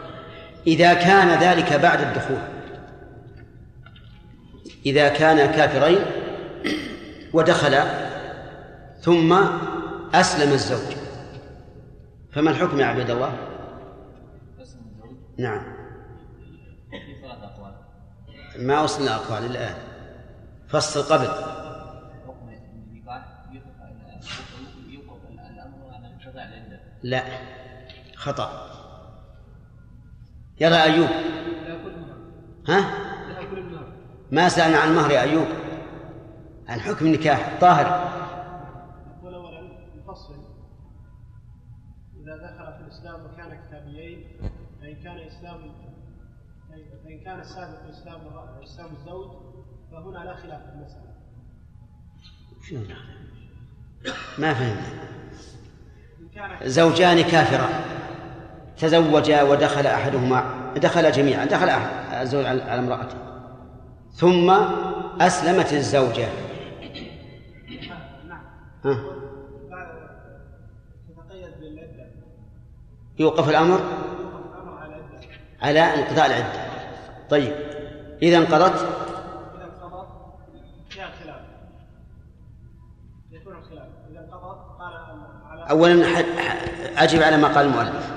إذا كان ذلك بعد الدخول إذا كان كافرين ودخلا ثم أسلم الزوج فما الحكم يا عبد الله؟ نعم. ما وصلنا أقوال الآن. فصل قبل. لا. خطأ. يلا أيوب. ها؟ ما سألنا عن المهر يا أيوب. عن حكم النكاح. طاهر. إذا دخل في الإسلام وكان كتابيين فإن كان إسلام فإن كان السابق إسلام إسلام الزوج فهنا لا خلاف في المسألة. شنو ما فهمت؟ زوجان كافران تزوجا ودخل أحدهما دخل جميعا دخل أحد الزوج على امرأته. ثم أسلمت الزوجة. ها. يوقف الأمر؟ على انقضاء العدة. طيب إذا انقضت؟ إذا انقضت فيها خلاف. يكون الخلاف. إذا انقضت قال على اولا أجب على ما قال المؤلف.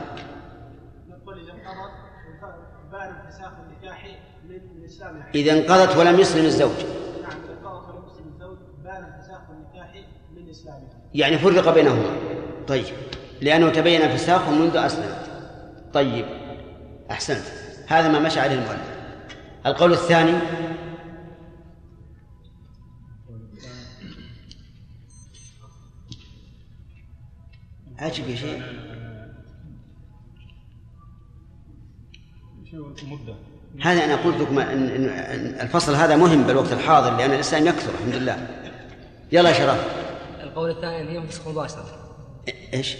إذا انقضت ولم يسلم الزوج. نعم يعني فرق بينهما. طيب لأنه تبين انفساخه منذ أسلمت طيب أحسنت. هذا ما مشى عليه المؤلف. القول الثاني عجب يا شيخ. هذا أنا قلت لكم أن الفصل هذا مهم بالوقت الحاضر لأن الإسلام يكثر الحمد لله. يلا يا شرف. القول الثاني أنه ينفسخ مباشرة. إيش؟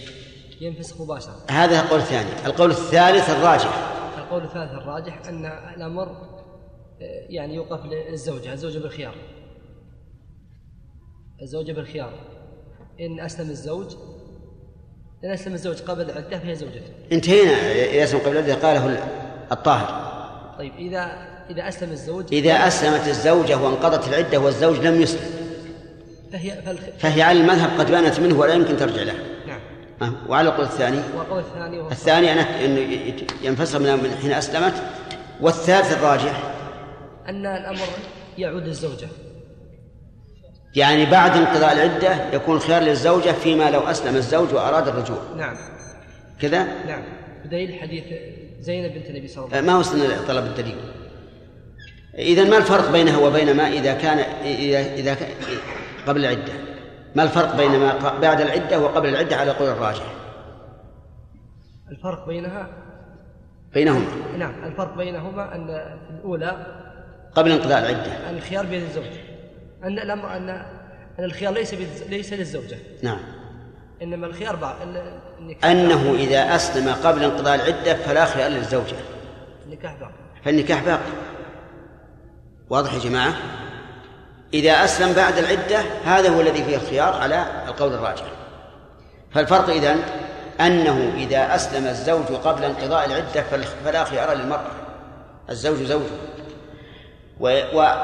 ينفسخ مباشرة. هذا القول الثاني. القول الثالث الراجح. القول الثالث الراجح أن الأمر يعني يوقف للزوجة الزوجة بالخيار. الزوجة بالخيار. إن أسلم الزوج إن أسلم الزوج قبل العدة فهي زوجته. انتهينا يسلم قبل العدة قاله الطاهر. طيب إذا إذا أسلم الزوج إذا أسلمت الزوجة وانقضت العدة والزوج لم يسلم فهي فالخ... فهي على المذهب قد بانت منه ولا يمكن ترجع له وعلى القول الثاني. والقول الثاني وهو الثاني أنه ينفصل من حين أسلمت. والثالث الراجح. أن الأمر يعود للزوجة. يعني بعد انقضاء العدة يكون خيار للزوجة فيما لو أسلم الزوج وأراد الرجوع. نعم. كذا؟ نعم. بدليل حديث زينب بنت النبي صلى الله عليه ما وصلنا لطلب الدليل؟ إذا ما الفرق بينها وبين ما إذا كان إذا إذا قبل العدة؟ ما الفرق بين ما بعد العدة وقبل العدة على قول الراجح؟ الفرق بينها؟ بينهما. نعم الفرق بينهما أن في الأولى قبل انقضاء العدة. أن الخيار بيد الزوج أن الأمر أن أن الخيار ليس ليس للزوجة. نعم. إنما الخيار بعد. أنه إذا أسلم قبل انقضاء العدة فلا خيار للزوجة. النكاح بعد. فالنكاح باقي. واضح يا جماعة؟ إذا أسلم بعد العدة هذا هو الذي فيه الخيار على القول الراجح. فالفرق إذن أنه إذا أسلم الزوج قبل انقضاء العدة فلا خيار للمرأة الزوج زوجه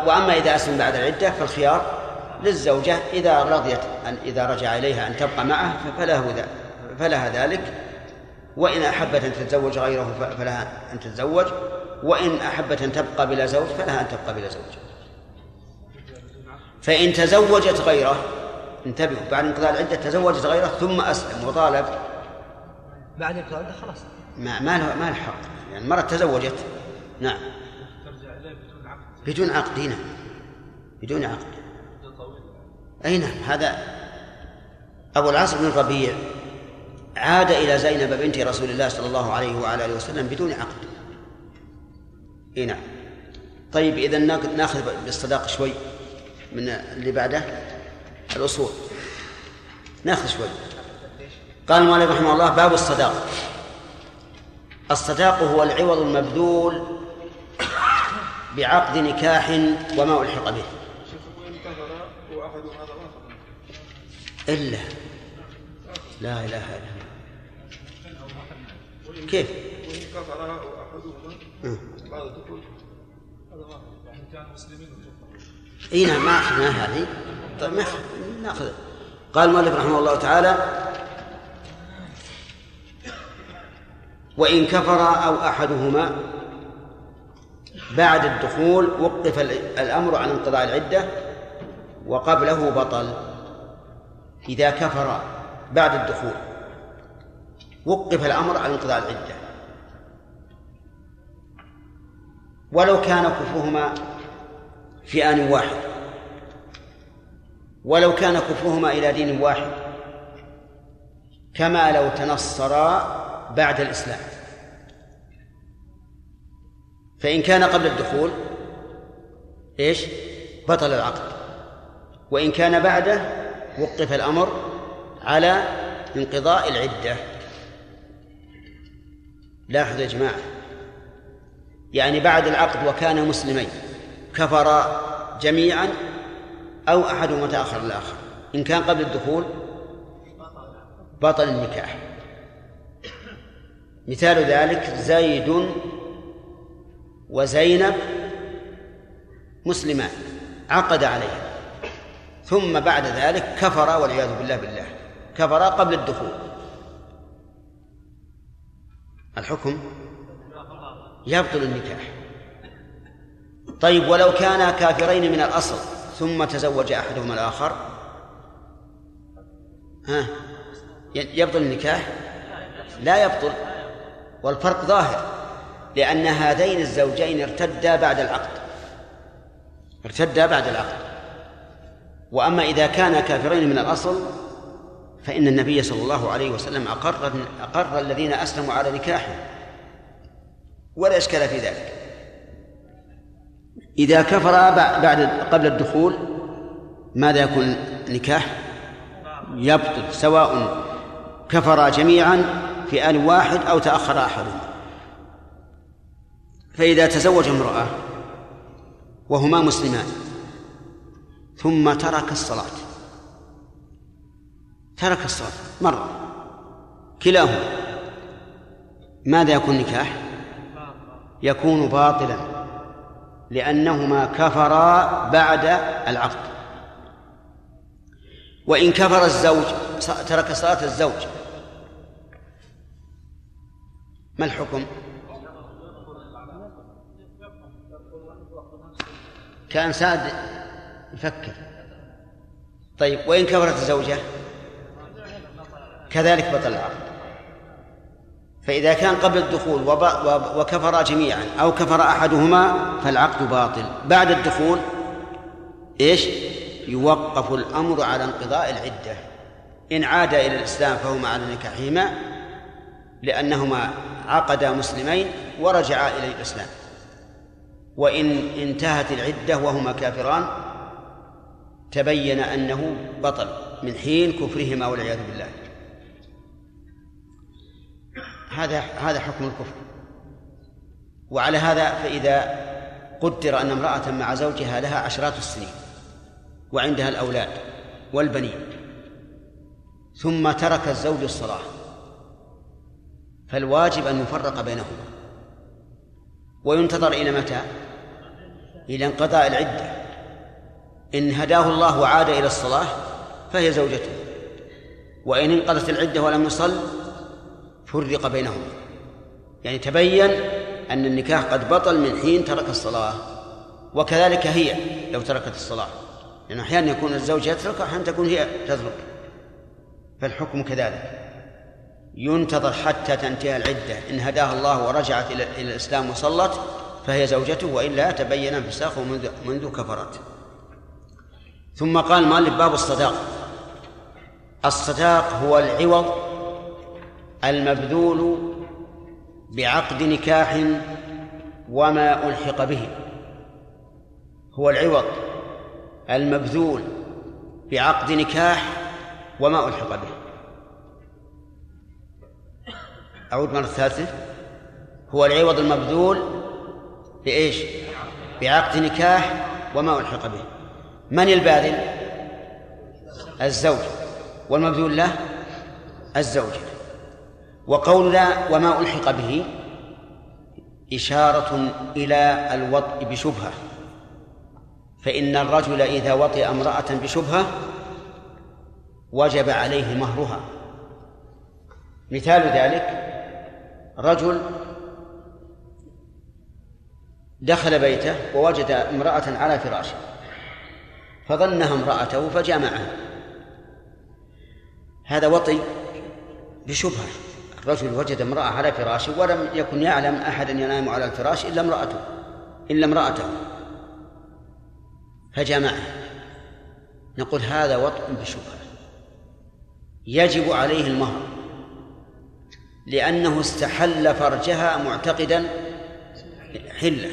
وأما إذا أسلم بعد العدة فالخيار للزوجة إذا رضيت أن إذا رجع إليها أن تبقى معه فله فلها ذلك. وإن أحبت أن تتزوج غيره فلها أن تتزوج. وإن أحبت أن تبقى بلا زوج فلها أن تبقى بلا زوج. فإن تزوجت غيره انتبهوا بعد انقضاء العدة تزوجت غيره ثم أسلم وطالب. بعد انقضاء العدة خلاص. ما ما له ما له حق. يعني المرأة تزوجت. نعم. بدون عقد هنا. بدون عقد. أي نعم هذا أبو العاص بن الربيع عاد إلى زينب بنت رسول الله صلى الله عليه وعلى آله وسلم بدون عقد. أي نعم. طيب إذا ناخذ ناخذ بالصداق شوي. من اللي بعده؟ الأصول. ناخذ شوي. قال المؤلف رحمه الله باب الصداق. الصداق هو العوض المبذول بعقد نكاح وما ألحق به. هذا واحد إلا. لا إله إلا الله. كيف؟ وإن كفر وأحدهما مم. بعد الدخول. اي نعم ما اخذنا هذه؟ طيب ما نأخذ. قال المؤلف رحمه الله تعالى وإن كفر أو أحدهما بعد الدخول وقف ال- الأمر عن انقضاء العدة وقبله بطل. إذا كفر بعد الدخول وقف الأمر عن انقضاء العدة. ولو كان كفرهما في آن واحد. ولو كان كفرهما إلى دين واحد كما لو تنصرا بعد الإسلام. فإن كان قبل الدخول إيش؟ بطل العقد. وإن كان بعده وقف الأمر على انقضاء العدة. لاحظوا يا جماعة يعني بعد العقد وكان مسلمين كفرا جميعا أو أحدهما تأخر الآخر. إن كان قبل الدخول بطل النكاح. مثال ذلك زيد وزينب مسلمان عقد عليها ثم بعد ذلك كفرا والعياذ بالله بالله كفرا قبل الدخول. الحكم يبطل النكاح. طيب ولو كانا كافرين من الأصل ثم تزوج أحدهما الآخر؟ ها؟ يبطل النكاح؟ لا يبطل. والفرق ظاهر لأن هذين الزوجين ارتدا بعد العقد. ارتدا بعد العقد. وأما إذا كانا كافرين من الأصل فإن النبي صلى الله عليه وسلم أقر أقر الذين أسلموا على نكاحه ولا إشكال في ذلك. إذا كفر بعد قبل الدخول ماذا يكون نكاح يبطل سواء كفر جميعا في آن واحد أو تأخر أحدهما فإذا تزوج امرأة وهما مسلمان ثم ترك الصلاة. ترك الصلاة مرة كلاهما. ماذا يكون نكاح يكون باطلا. لأنهما كفرا بعد العقد. وإن كفر الزوج ترك صلاة الزوج ما الحكم؟ كان سعد يفكر. طيب وإن كفرت الزوجة؟ كذلك بطل العقد. فإذا كان قبل الدخول وكفرا جميعا أو كفر أحدهما فالعقد باطل. بعد الدخول إيش؟ يوقف الأمر على انقضاء العدة. إن عاد إلى الإسلام فهما على نكاحهما لأنهما عقدا مسلمين ورجعا إلى الإسلام. وإن انتهت العدة وهما كافران تبين أنه بطل من حين كفرهما والعياذ بالله. هذا هذا حكم الكفر. وعلى هذا فإذا قدر أن امرأة مع زوجها لها عشرات السنين وعندها الأولاد والبنين ثم ترك الزوج الصلاة فالواجب أن يفرق بينهما. وينتظر إلى متى؟ إلى انقضاء العدة. إن هداه الله وعاد إلى الصلاة فهي زوجته. وإن انقضت العدة ولم يصل فرق بينهما يعني تبين أن النكاح قد بطل من حين ترك الصلاة وكذلك هي لو تركت الصلاة. لأن أحيانا يكون الزوج يترك وأحيانا تكون هي تترك. فالحكم كذلك. ينتظر حتى تنتهي العدة. إن هداها الله ورجعت إلى الإسلام وصلت فهي زوجته وإلا تبين انفساخه منذ منذ كفرت. ثم قال المؤلف باب الصداق. الصداق هو العوض المبذول بعقد نكاح وما ألحق به. هو العوض. المبذول بعقد نكاح وما ألحق به. أعود مرة ثالثة. هو العوض المبذول بإيش؟ بعقد نكاح وما ألحق به. من الباذل؟ الزوج. والمبذول له؟ الزوجة وقولنا وما ألحق به إشارة إلى الوطء بشبهة فإن الرجل إذا وطئ امرأة بشبهة وجب عليه مهرها. مثال ذلك رجل دخل بيته ووجد امرأة على فراشه فظنها امرأته فجامعها. هذا وطي بشبهة. الرجل وجد امرأة على فراشه ولم يكن يعلم أحدا ينام على الفراش إلا امرأته إلا امرأته. فجامعها نقول هذا وطء بشبهة يجب عليه المهر. لأنه استحل فرجها معتقدا حلة.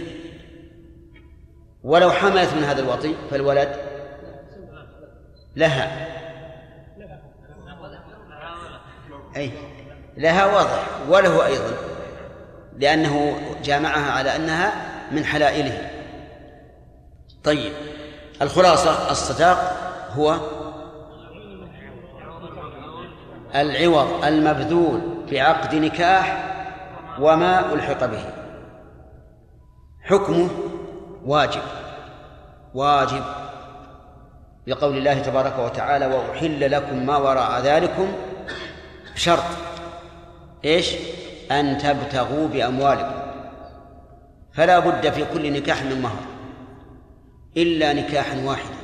ولو حملت من هذا الوطي فالولد لها. أي. لها واضح وله أيضا لأنه جامعها على أنها من حلائله. طيب الخلاصة الصداق هو العوض المبذول بعقد نكاح وما ألحق به. حكمه واجب واجب لقول الله تبارك وتعالى وأحل لكم ما وراء ذلكم شرط. إيش؟ أن تبتغوا بأموالكم. فلا بد في كل نكاح من مهر. إلا نكاحا واحدا.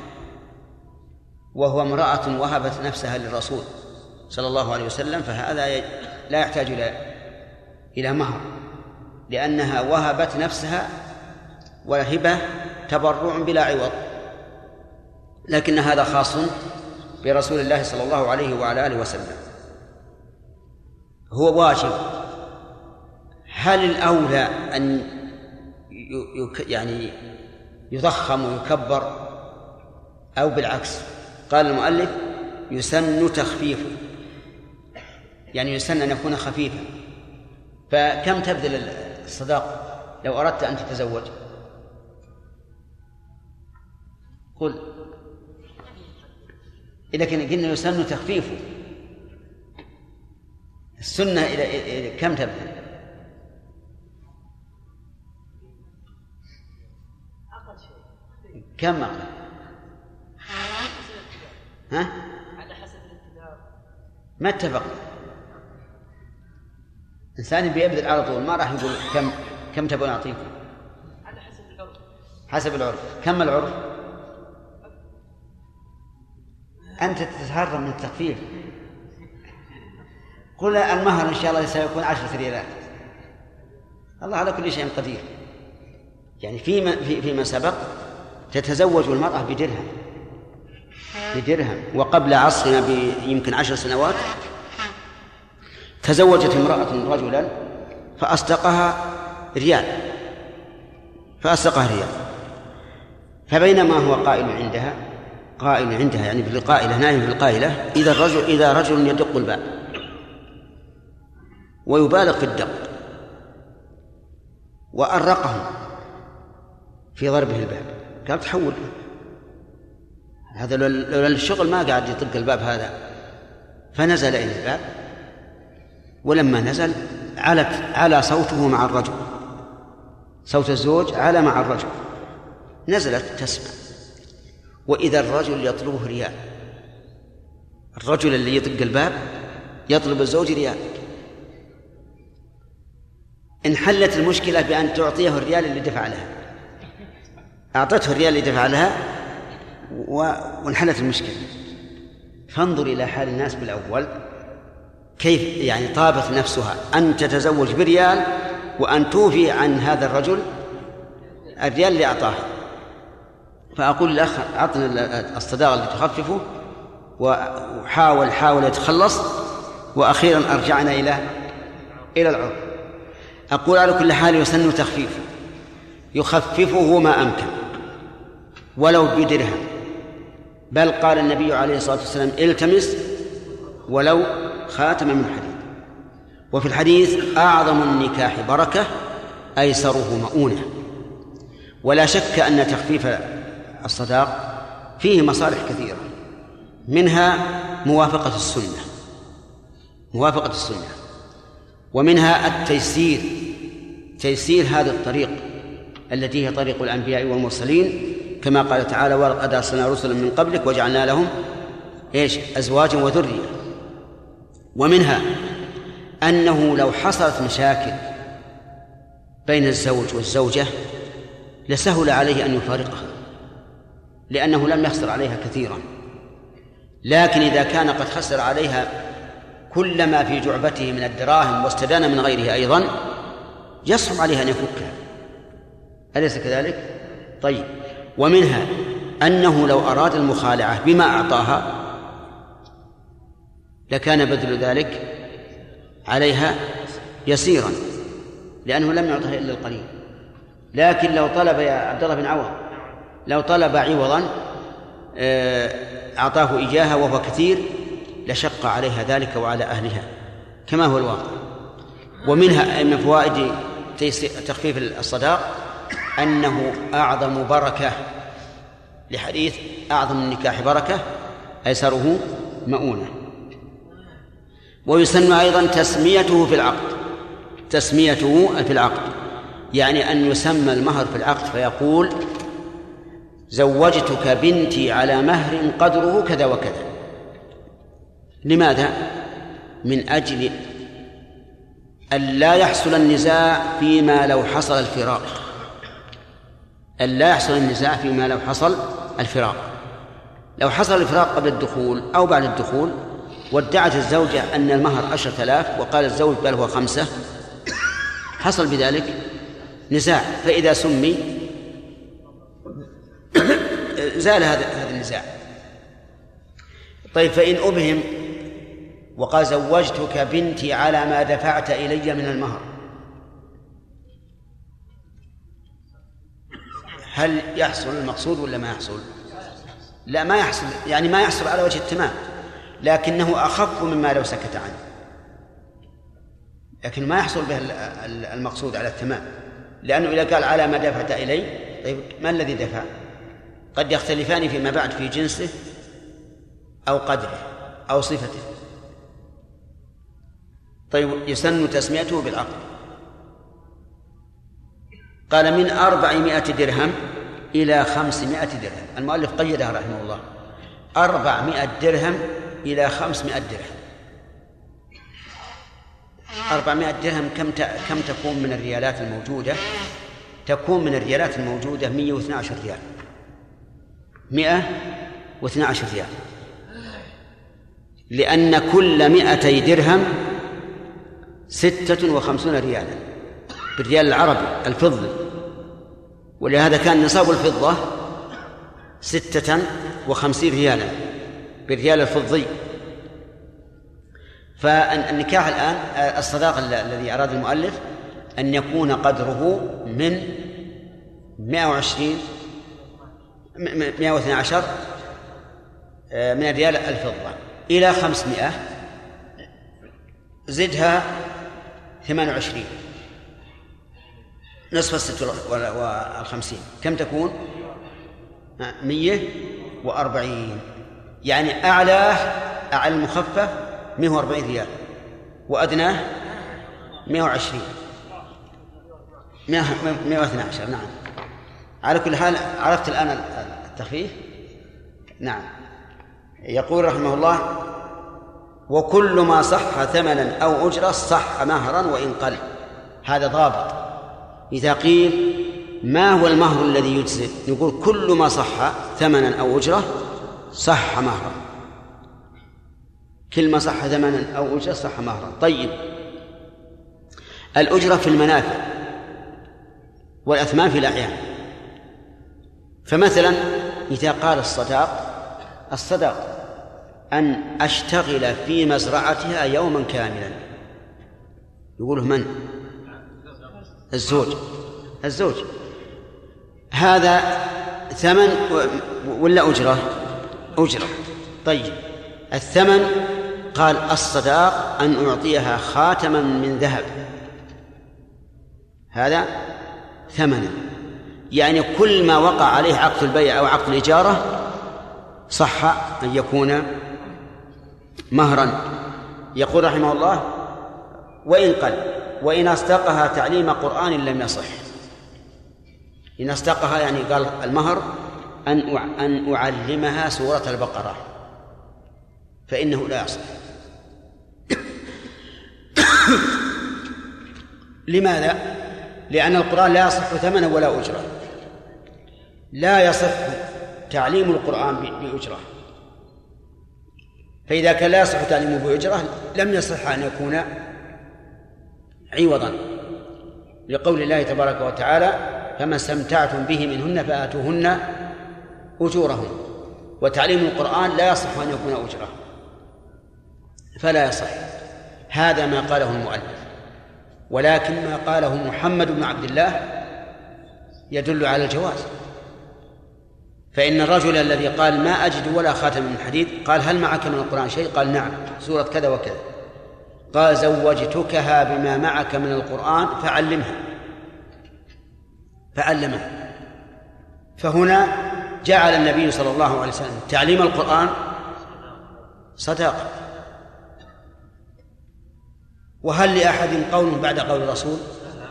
وهو امرأة وهبت نفسها للرسول صلى الله عليه وسلم فهذا لا يحتاج إلى إلى مهر. لأنها وهبت نفسها والهبه تبرع بلا عوض. لكن هذا خاص برسول الله صلى الله عليه وعلى آله وسلم. هو واجب. هل الأولى أن يعني يضخم ويكبر أو بالعكس؟ قال المؤلف يسن تخفيفه. يعني يسن أن يكون خفيفا. فكم تبذل الصداق لو أردت أن تتزوج؟ قل. لكن قلنا يسن تخفيفه. السنة إلى كم تبذل؟ كم أقل؟ ها؟ على حسب ما اتفقنا إنسان بيبذل على طول ما راح يقول كم كم تبغون أعطيكم على حسب العرف حسب العرف كم العرف؟ أنت تتهرب من التخفيف قل المهر إن شاء الله سيكون عشرة ريالات الله على كل شيء قدير. يعني فيما في فيما سبق تتزوج المرأة بدرهم. بدرهم. وقبل عصرنا بيمكن عشر سنوات تزوجت امرأة رجلا فأصدقها ريال. فأصدقها ريال. فبينما هو قائل عندها قائل عندها يعني في القائلة نائم في القائلة إذا الرجل إذا رجل يدق الباب. ويبالغ في الدق وأرقهم في ضربه الباب. قال تحول. هذا لولا الشغل ما قاعد يطق الباب هذا. فنزل إلى الباب. ولما نزل علت على صوته مع الرجل. صوت الزوج على مع الرجل. نزلت تسمع. وإذا الرجل يطلبه ريال الرجل اللي يطق الباب يطلب الزوج ريال انحلت المشكلة بأن تعطيه الريال اللي دفع لها. أعطته الريال اللي دفع لها وانحلت المشكلة. فانظر إلى حال الناس بالأول كيف يعني طابت نفسها. أن تتزوج بريال وأن توفي عن هذا الرجل الريال اللي أعطاه. فأقول للأخ أعطنا الصداقة اللي تخففه وحاول حاول يتخلص وأخيرا أرجعنا إلى إلى العرف أقول على كل حال يسن تخفيفه يخففه ما أمكن. ولو بدرهم. بل قال النبي عليه الصلاة والسلام التمس ولو خاتم من حديد. وفي الحديث أعظم النكاح بركة أيسره مؤونة. ولا شك أن تخفيف الصداق فيه مصالح كثيرة. منها موافقة السنة. موافقة السنة. ومنها التيسير. تيسير هذا الطريق التي هي طريق الأنبياء والمرسلين كما قال تعالى ولقد أرسلنا رسلا من قبلك وجعلنا لهم إيش؟ أزواجا وذرية. ومنها أنه لو حصلت مشاكل بين الزوج والزوجة لسهل عليه أن يفارقها لأنه لم يخسر عليها كثيرا. لكن إذا كان قد خسر عليها كل ما في جعبته من الدراهم واستدان من غيره أيضا يصعب عليها أن يفكها أليس كذلك؟ طيب. ومنها أنه لو أراد المخالعة بما أعطاها لكان بذل ذلك عليها يسيرا لأنه لم يعطها إلا القليل. لكن لو طلب يا عبد الله بن عوض لو طلب عوضا آه، أعطاه إياها وهو كثير لشق عليها ذلك وعلى أهلها كما هو الواقع. ومنها من فوائد تخفيف الصداق أنه أعظم بركة لحديث أعظم النكاح بركة أيسره مؤونة. ويسن أيضا تسميته في العقد تسميته في العقد. يعني أن يسمى المهر في العقد فيقول زوجتك بنتي على مهر قدره كذا وكذا. لماذا؟ من أجل أن لا يحصل النزاع فيما لو حصل الفراق. أن لا يحصل النزاع فيما لو حصل الفراق. لو حصل الفراق قبل الدخول أو بعد الدخول وادعت الزوجة أن المهر عشرة آلاف وقال الزوج بل هو خمسة حصل بذلك نزاع. فإذا سمي زال هذا هذا النزاع. طيب فإن أبهم وقال زوجتك بنتي على ما دفعت إلي من المهر هل يحصل المقصود ولا ما يحصل؟ لا ما يحصل يعني ما يحصل على وجه التمام لكنه أخف مما لو سكت عنه لكن ما يحصل به المقصود على التمام لأنه إذا قال على ما دفعت إلي طيب ما الذي دفع؟ قد يختلفان فيما بعد في جنسه أو قدره أو صفته طيب يسن تسميته بالعقد. قال من أربعمائة درهم إلى خمسمائة درهم. المؤلف قيدها رحمه الله. أربعمائة درهم إلى خمسمائة درهم. أربعمائة درهم كم كم تكون من الريالات الموجودة؟ تكون من الريالات الموجودة 112 ريال. 112 ريال. لأن كل مئتي درهم ستة وخمسون ريالا بالريال العربي الفضي ولهذا كان نصاب الفضة ستة وخمسين ريالا بالريال الفضي. فالنكاح الآن الصداق الذي أراد المؤلف أن يكون قدره من 120 112 آه، من الريال الفضة إلى 500 زدها 28 نصف الست والخمسين. كم تكون؟ مية وأربعين. يعني أعلاه أعلى المخفف مئة وأربعين ريال. وأدناه مئة وعشرين. مئة واثنى عشر نعم. على كل حال عرفت الآن التخفيف؟ نعم. يقول رحمه الله وكل ما صح ثمنا أو أجرة صح مهرا وإن قل. هذا ضابط. إذا قيل ما هو المهر الذي يجزئ؟ نقول كل ما صح ثمنا أو أجرة صح مهرا. كل ما صح ثمنا أو أجرة صح مهرا. طيب. الأجرة في المنافع والأثمان في الأعيان فمثلا إذا قال الصداق الصداق أن أشتغل في مزرعتها يوما كاملا. يقوله من؟ الزوج. الزوج. هذا ثمن ولا أجرة؟ أجرة. طيب. الثمن قال الصداق أن أعطيها خاتما من ذهب. هذا ثمنا يعني كل ما وقع عليه عقد البيع أو عقد الإجارة صح أن يكون مهرا. يقول رحمه الله وإن قل وإن أصدقها تعليم قرآن لم يصح. إن أصدقها يعني قال المهر أن أن أعلمها سورة البقرة. فإنه لا يصح. لماذا؟ لأن القرآن لا يصح ثمنا ولا أجرة. لا يصح تعليم القرآن بأجرة. فإذا كان لا يصح تعليمه بأجرة لم يصح أن يكون عوضا. لقول الله تبارك وتعالى فما استمتعتم به منهن فآتوهن أجورهن. وتعليم القرآن لا يصح أن يكون أجرة. فلا يصح. هذا ما قاله المؤلف. ولكن ما قاله محمد بن عبد الله يدل على الجواز. فإن الرجل الذي قال ما أجد ولا خاتم من حديد قال هل معك من القرآن شيء؟ قال نعم سورة كذا وكذا. قال زوجتكها بما معك من القرآن فعلمها. فعلمها. فهنا جعل النبي صلى الله عليه وسلم تعليم القرآن صداقة. وهل لأحد قول بعد قول الرسول؟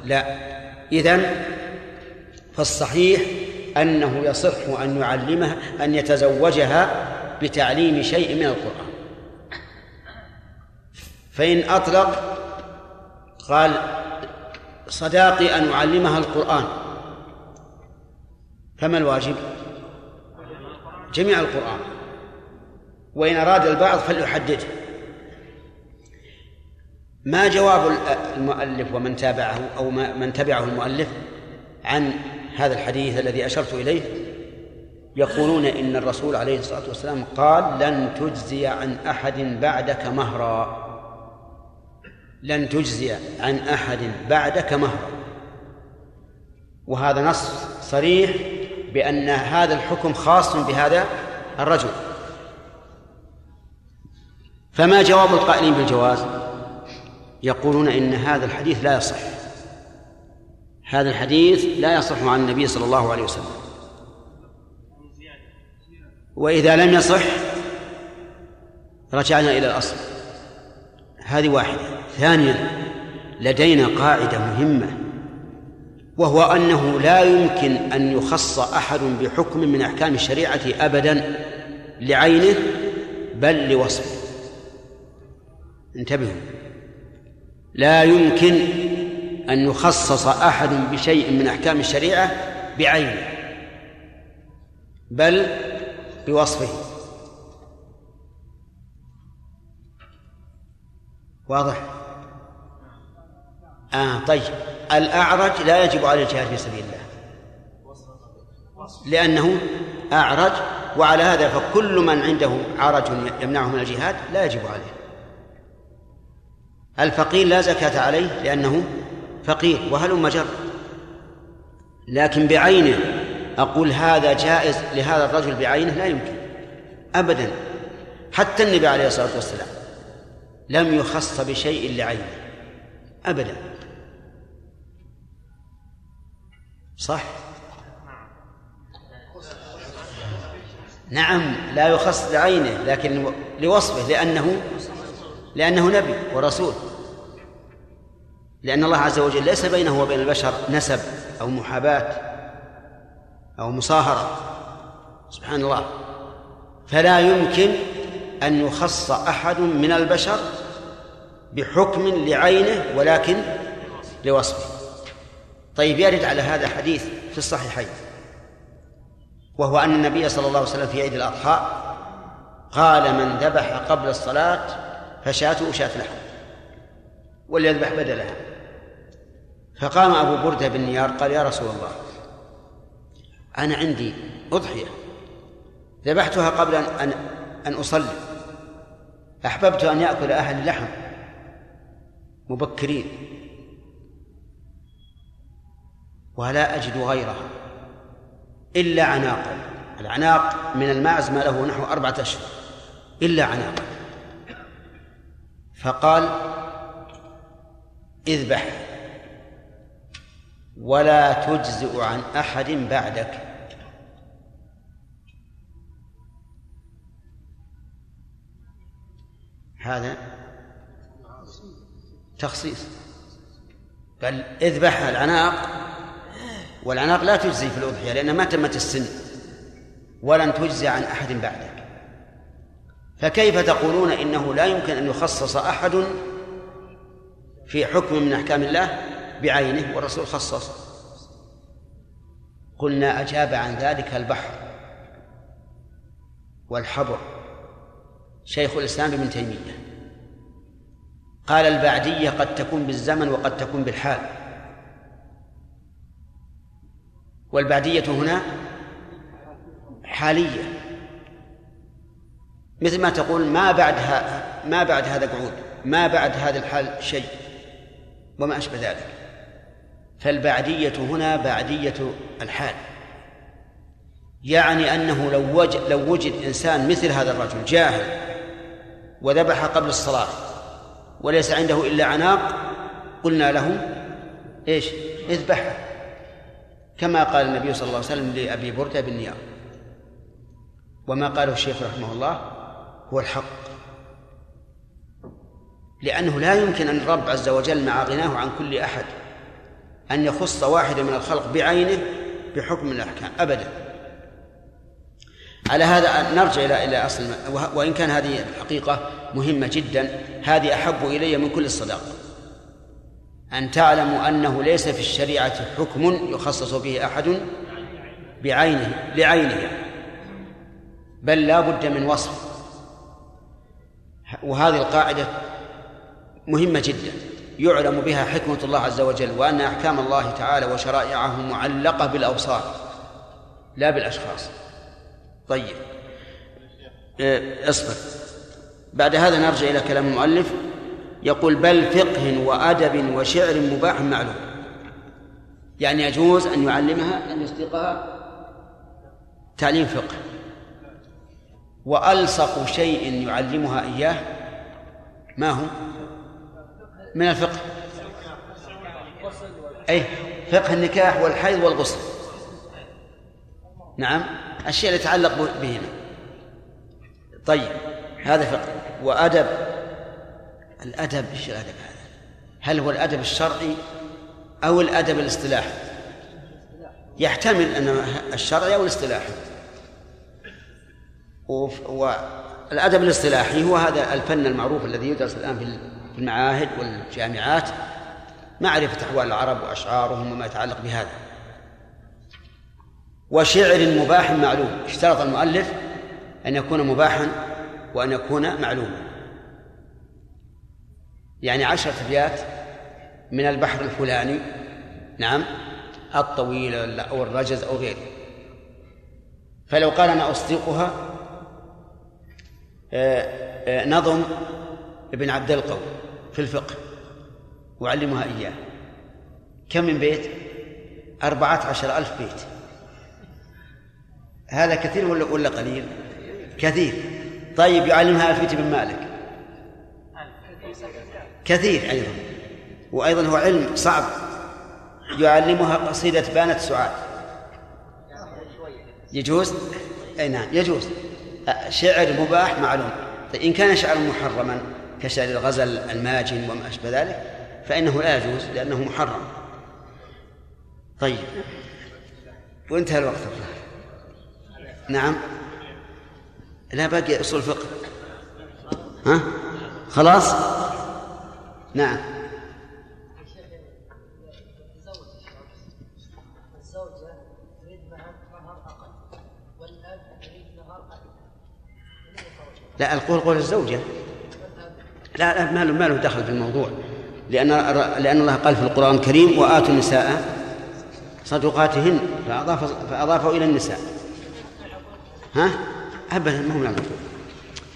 لا. إذن فالصحيح أنه يصح أن يعلمها أن يتزوجها بتعليم شيء من القرآن. فإن أطلق قال صداقي أن أعلمها القرآن. فما الواجب؟ جميع القرآن. وإن أراد البعض فليحدده. ما جواب المؤلف ومن تابعه أو من تبعه المؤلف عن هذا الحديث الذي أشرت إليه يقولون إن الرسول عليه الصلاة والسلام قال لن تجزي عن أحد بعدك مهرا. لن تجزي عن أحد بعدك مهرا. وهذا نص صريح بأن هذا الحكم خاص بهذا الرجل. فما جواب القائلين بالجواز؟ يقولون إن هذا الحديث لا يصح. هذا الحديث لا يصح عن النبي صلى الله عليه وسلم. وإذا لم يصح رجعنا إلى الأصل. هذه واحدة. ثانيا لدينا قاعدة مهمة وهو أنه لا يمكن أن يخص أحد بحكم من أحكام الشريعة أبدا لعينه بل لوصفه. انتبهوا. لا يمكن أن يخصص أحد بشيء من أحكام الشريعة بعينه بل بوصفه. واضح؟ آه طيب. الأعرج لا يجب عليه الجهاد في سبيل الله. لأنه أعرج وعلى هذا فكل من عنده عرج يمنعه من الجهاد لا يجب عليه. الفقير لا زكاة عليه لأنه فقير وهلم جر؟ لكن بعينه أقول هذا جائز لهذا الرجل بعينه؟ لا يمكن. أبدا. حتى النبي عليه الصلاة والسلام لم يخص بشيء لعينه. أبدا. صح؟ نعم لا يخص لعينه لكن لوصفه لأنه لأنه نبي ورسول. لأن الله عز وجل ليس بينه وبين البشر نسب أو محاباة أو مصاهرة. سبحان الله. فلا يمكن أن يخص أحد من البشر بحكم لعينه ولكن لوصفه. طيب يرد على هذا حديث في الصحيحين. وهو أن النبي صلى الله عليه وسلم في عيد الأضحى قال من ذبح قبل الصلاة فشاته شاة لحم. وليذبح بدلها فقام أبو بردة بن نيار قال يا رسول الله أنا عندي أضحية ذبحتها قبل أن أن أصلي أحببت أن يأكل أهل اللحم مبكرين ولا أجد غيرها إلا عناقا العناق من الماعز ما له نحو أربعة أشهر إلا عناقا فقال اذبح. ولا تجزئ عن أحد بعدك. هذا تخصيص. بل اذبح العناق والعناق لا تجزي في الأضحية لأنها ما تمت السن ولن تجزي عن أحد بعدك. فكيف تقولون إنه لا يمكن أن يخصص أحد في حكم من أحكام الله؟ بعينه والرسول خصص. قلنا أجاب عن ذلك البحر والحبر. شيخ الإسلام ابن تيمية. قال البعدية قد تكون بالزمن وقد تكون بالحال. والبعدية هنا حالية. مثل ما تقول ما بعد ما بعد هذا قعود ما بعد هذا الحال شيء وما أشبه ذلك. فالبعدية هنا بعدية الحال. يعني أنه لو وجد, لو وجد إنسان مثل هذا الرجل جاهل وذبح قبل الصلاة وليس عنده إلا عناق قلنا له إيش؟ اذبحها كما قال النبي صلى الله عليه وسلم لأبي بردة بن نيار وما قاله الشيخ رحمه الله هو الحق. لأنه لا يمكن أن الرب عز وجل مع غناه عن كل أحد أن يخص واحدا من الخلق بعينه بحكم من الأحكام. أبدا. على هذا نرجع إلى إلى أصل وإن كان هذه الحقيقة مهمة جدا هذه أحب إلي من كل الصداق أن تعلموا أنه ليس في الشريعة حكم يخصص به أحد بعينه لعينه. بل لا بد من وصف. وهذه القاعدة مهمة جدا. يعلم بها حكمة الله عز وجل وأن أحكام الله تعالى وشرائعه معلقة بالأوصاف لا بالأشخاص. طيب. إيه، اصبر. بعد هذا نرجع إلى كلام المؤلف. يقول بل فقه وأدب وشعر مباح معلوم. يعني يجوز أن يعلمها أن يصدقها؟ تعليم فقه. وألصق شيء يعلمها إياه ما هو؟ من الفقه. أي فقه النكاح والحيض والغسل. نعم الشيء اللي يتعلق بهما طيب هذا فقه. وأدب الأدب إيش الأدب هذا؟ هل هو الأدب الشرعي أو الأدب الاصطلاحي؟ يحتمل أن الشرعي أو الاصطلاحي. والأدب الاصطلاحي هو هذا الفن المعروف الذي يدرس الآن في المعاهد والجامعات معرفة أحوال العرب وأشعارهم وما يتعلق بهذا. وشعر مباح معلوم. اشترط المؤلف أن يكون مباحا وأن يكون معلوما. يعني عشرة أبيات من البحر الفلاني نعم الطويل أو الرجز أو غيره. فلو قال أنا أصدقها آه، آه، نظم ابن عبد القوي في الفقه وعلمها إياه. كم من بيت؟ أربعة عشر ألف بيت. هذا كثير ولا ولا قليل؟ كثير. طيب يعلمها ألفية بن مالك. كثير أيضا. وأيضا هو علم صعب. يعلمها قصيدة بانت سعاد. يجوز؟ أي نعم يجوز. شعر مباح معلوم. طيب إن كان شعرا محرما كشعر الغزل الماجن وما أشبه ذلك فإنه لا يجوز لأنه محرم. طيب. وانتهى الوقت. الظاهر نعم. لا باقي أصول فقه ها؟ خلاص؟ نعم. لا القول قول الزوجة. لا لا ما له ما له دخل في الموضوع. لأن لأن الله قال في القرآن الكريم وآتوا النساء صدقاتهن فأضاف فأضافه إلى النساء. ها؟ أبدا ما هو نقول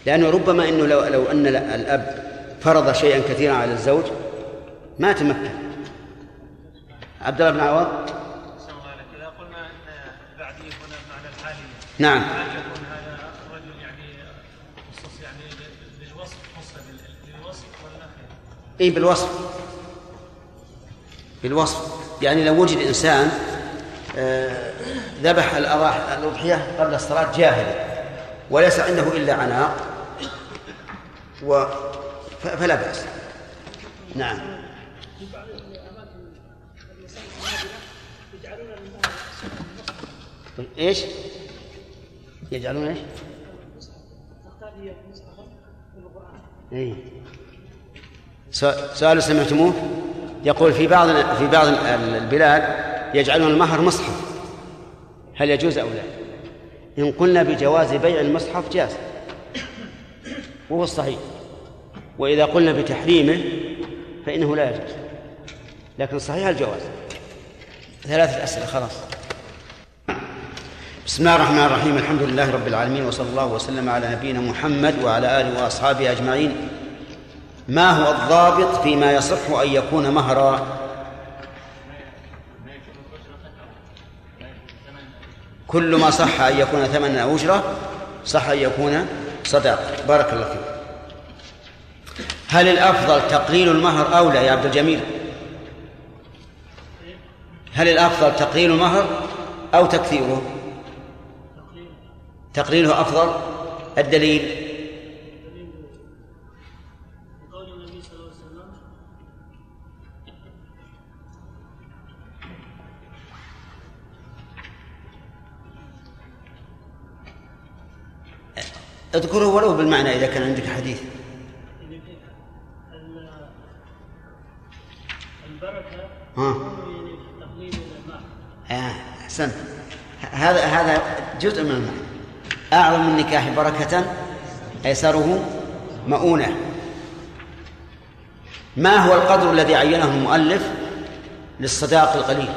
لأنه ربما أنه لو لو أن الأب فرض شيئا كثيرا على الزوج ما تمكن. عبد الله بن عوض؟ نعم. اي بالوصف. بالوصف. يعني لو وجد إنسان آه، ذبح الأضحية قبل الصلاة جاهلا وليس عنده إلا عناق و فلا بأس. نعم. إيش؟ يجعلون إيش؟ اي سؤال سمعتموه؟ يقول في بعض في بعض البلاد يجعلون المهر مصحف. هل يجوز أو لا؟ إن قلنا بجواز بيع المصحف جاز. وهو الصحيح. وإذا قلنا بتحريمه فإنه لا يجوز. لكن صحيح الجواز. ثلاثة أسئلة خلاص. بسم الله الرحمن الرحيم. الحمد لله رب العالمين وصلى الله وسلم على نبينا محمد وعلى آله وأصحابه أجمعين. ما هو الضابط فيما يصح أن يكون مهرا؟ كل ما صح أن يكون ثمنا أو أجرة صح أن يكون صداقة بارك الله فيك. هل الأفضل تقليل المهر أو لا يا عبد الجميل؟ هل الأفضل تقليل المهر أو تكثيره؟ تقليله أفضل. الدليل؟ اذكره ولو بالمعنى إذا كان عندك حديث. ال- البركة ها. في تقليل الماء آه، أحسنت. هذا هذا جزء من المعنى. أعظم النكاح بركة أيسره مؤونة. ما هو القدر الذي عينه المؤلف للصداق القليل؟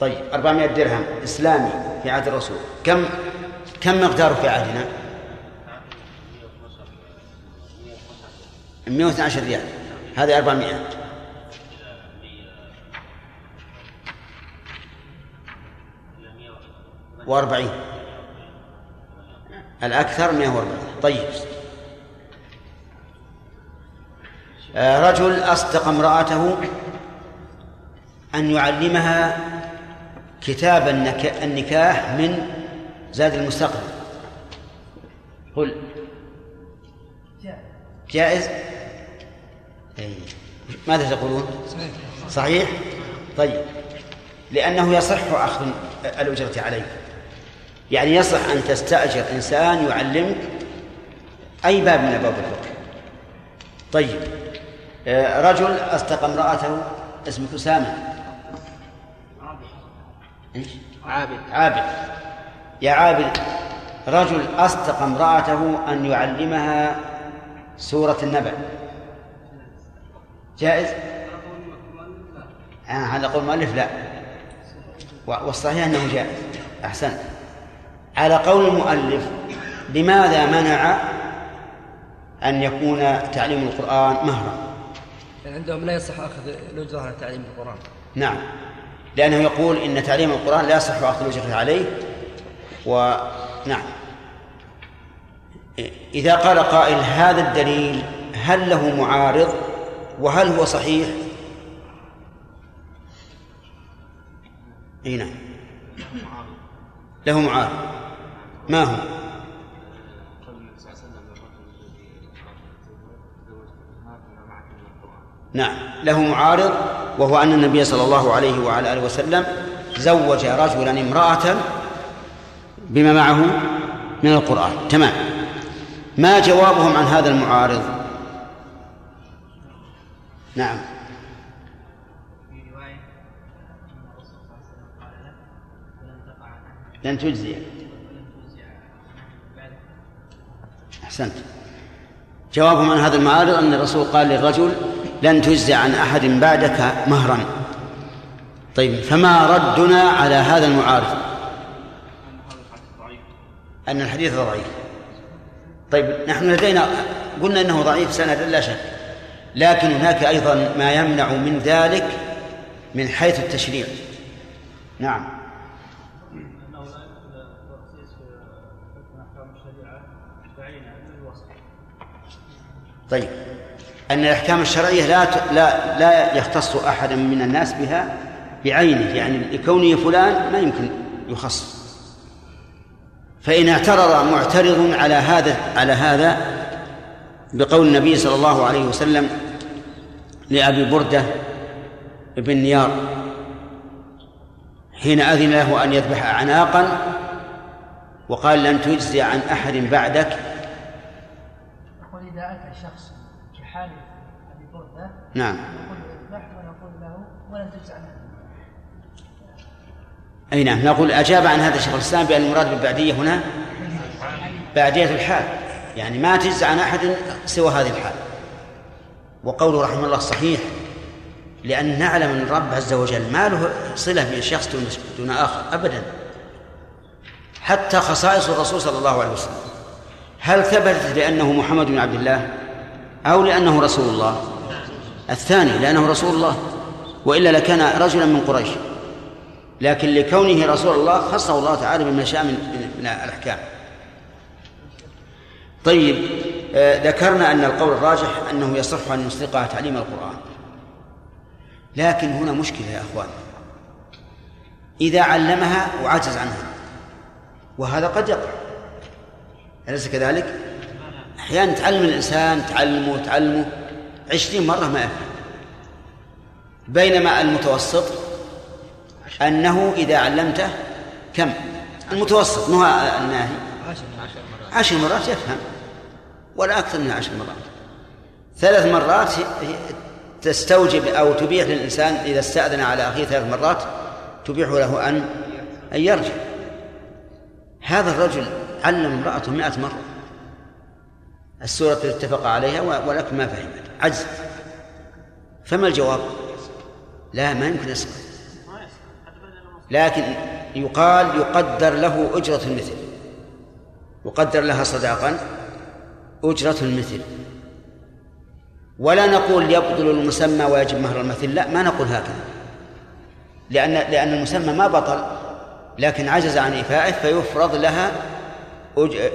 طيب 400 درهم إسلامي في عهد الرسول. كم؟ كم مقداره في عهدنا؟ 112 ريال. هذه 400 وأربعين. الأكثر مئة وأربعين. طيب. آه، رجل أصدق امرأته أن يعلمها كتاب النك- النكاح من زاد المستقبل. قل. جائز؟ أي. ماذا تقولون؟ صحيح؟ طيب. لأنه يصح أخذ الأجرة عليه يعني يصح أن تستأجر إنسان يعلمك أي باب من أبواب الفقه. طيب. آه، رجل أصدق امرأته اسمك أسامة. إيش؟ عابد. عابد. يا عابد رجل أصدق امرأته أن يعلمها سورة النبأ. جائز؟ آه على قول المؤلف لا. والصحيح أنه جائز. أحسنت على قول المؤلف لماذا منع أن يكون تعليم القرآن مهرا؟ يعني عندهم لا يصح أخذ الأجرة على تعليم القرآن. نعم. لأنه يقول إن تعليم القرآن لا يصح أخذ الأجرة عليه ونعم إذا قال قائل هذا الدليل هل له معارض؟ وهل هو صحيح؟ إي نعم. له معارض. ما هو؟ نعم. له معارض وهو أن النبي صلى الله عليه وعلى آله وسلم زوج رجلا امرأة بما معه من القرآن. تمام. ما جوابهم عن هذا المعارض؟ نعم. لن تجزي. أحسنت. جوابهم عن هذا المعارض أن الرسول قال للرجل لن تجزي عن أحد بعدك مهرا. طيب فما ردنا على هذا المعارض؟ أن الحديث ضعيف. طيب نحن لدينا قلنا أنه ضعيف سندا لا شك. لكن هناك أيضا ما يمنع من ذلك من حيث التشريع. نعم. طيب. أن الأحكام الشرعية لا لا لا يختص أحدا من الناس بها بعينه يعني لكونه فلان ما يمكن يخص. فإن اعترض معترض على هذا على هذا بقول النبي صلى الله عليه وسلم لأبي بردة بن نيار حين أذن له أن يذبح أعناقا وقال لن تجزي عن أحد بعدك. يقول إذا أتى شخص كحال أبي بردة نعم. نقول اذبح ونقول له ولن تجزي عنه أي نعم نقول أجاب عن هذا الشيخ الإسلام بأن المراد بالبعدية هنا بعدية الحال يعني ما تجزى عن أحد سوى هذه الحال. وقوله رحمه الله صحيح لأن نعلم أن الرب عز وجل ما له صلة بشخص دون دون آخر أبدا. حتى خصائص الرسول صلى الله عليه وسلم. هل ثبتت لأنه محمد بن عبد الله أو لأنه رسول الله؟ الثاني لأنه رسول الله وإلا لكان رجلا من قريش. لكن لكونه رسول الله خصه الله تعالى بما شاء من, الأحكام. طيب آه ذكرنا أن القول الراجح أنه يصح أن يسرقها تعليم القرآن. لكن هنا مشكلة يا أخوان. إذا علمها وعجز عنها وهذا قد يقع. أليس كذلك؟ أحيانا تعلم الإنسان تعلمه تعلمه عشرين مرة ما يفهم. بينما المتوسط أنه إذا علمته كم؟ المتوسط مو الناهي. عشر مرات. يفهم. ولا أكثر من عشر مرات. ثلاث مرات تستوجب أو تبيح للإنسان إذا استأذن على أخيه ثلاث مرات تبيح له أن أن يرجع. هذا الرجل علم امرأته مئة مرة. السورة التي اتفق عليها ولكن ما فهمت. عجز. فما الجواب؟ لا ما يمكن يسقط لكن يقال يقدر له أجرة المثل. يقدر لها صداقا أجرة المثل. ولا نقول يبطل المسمى ويجب مهر المثل لا ما نقول هكذا. لأن لأن المسمى ما بطل لكن عجز عن إيفائه فيفرض لها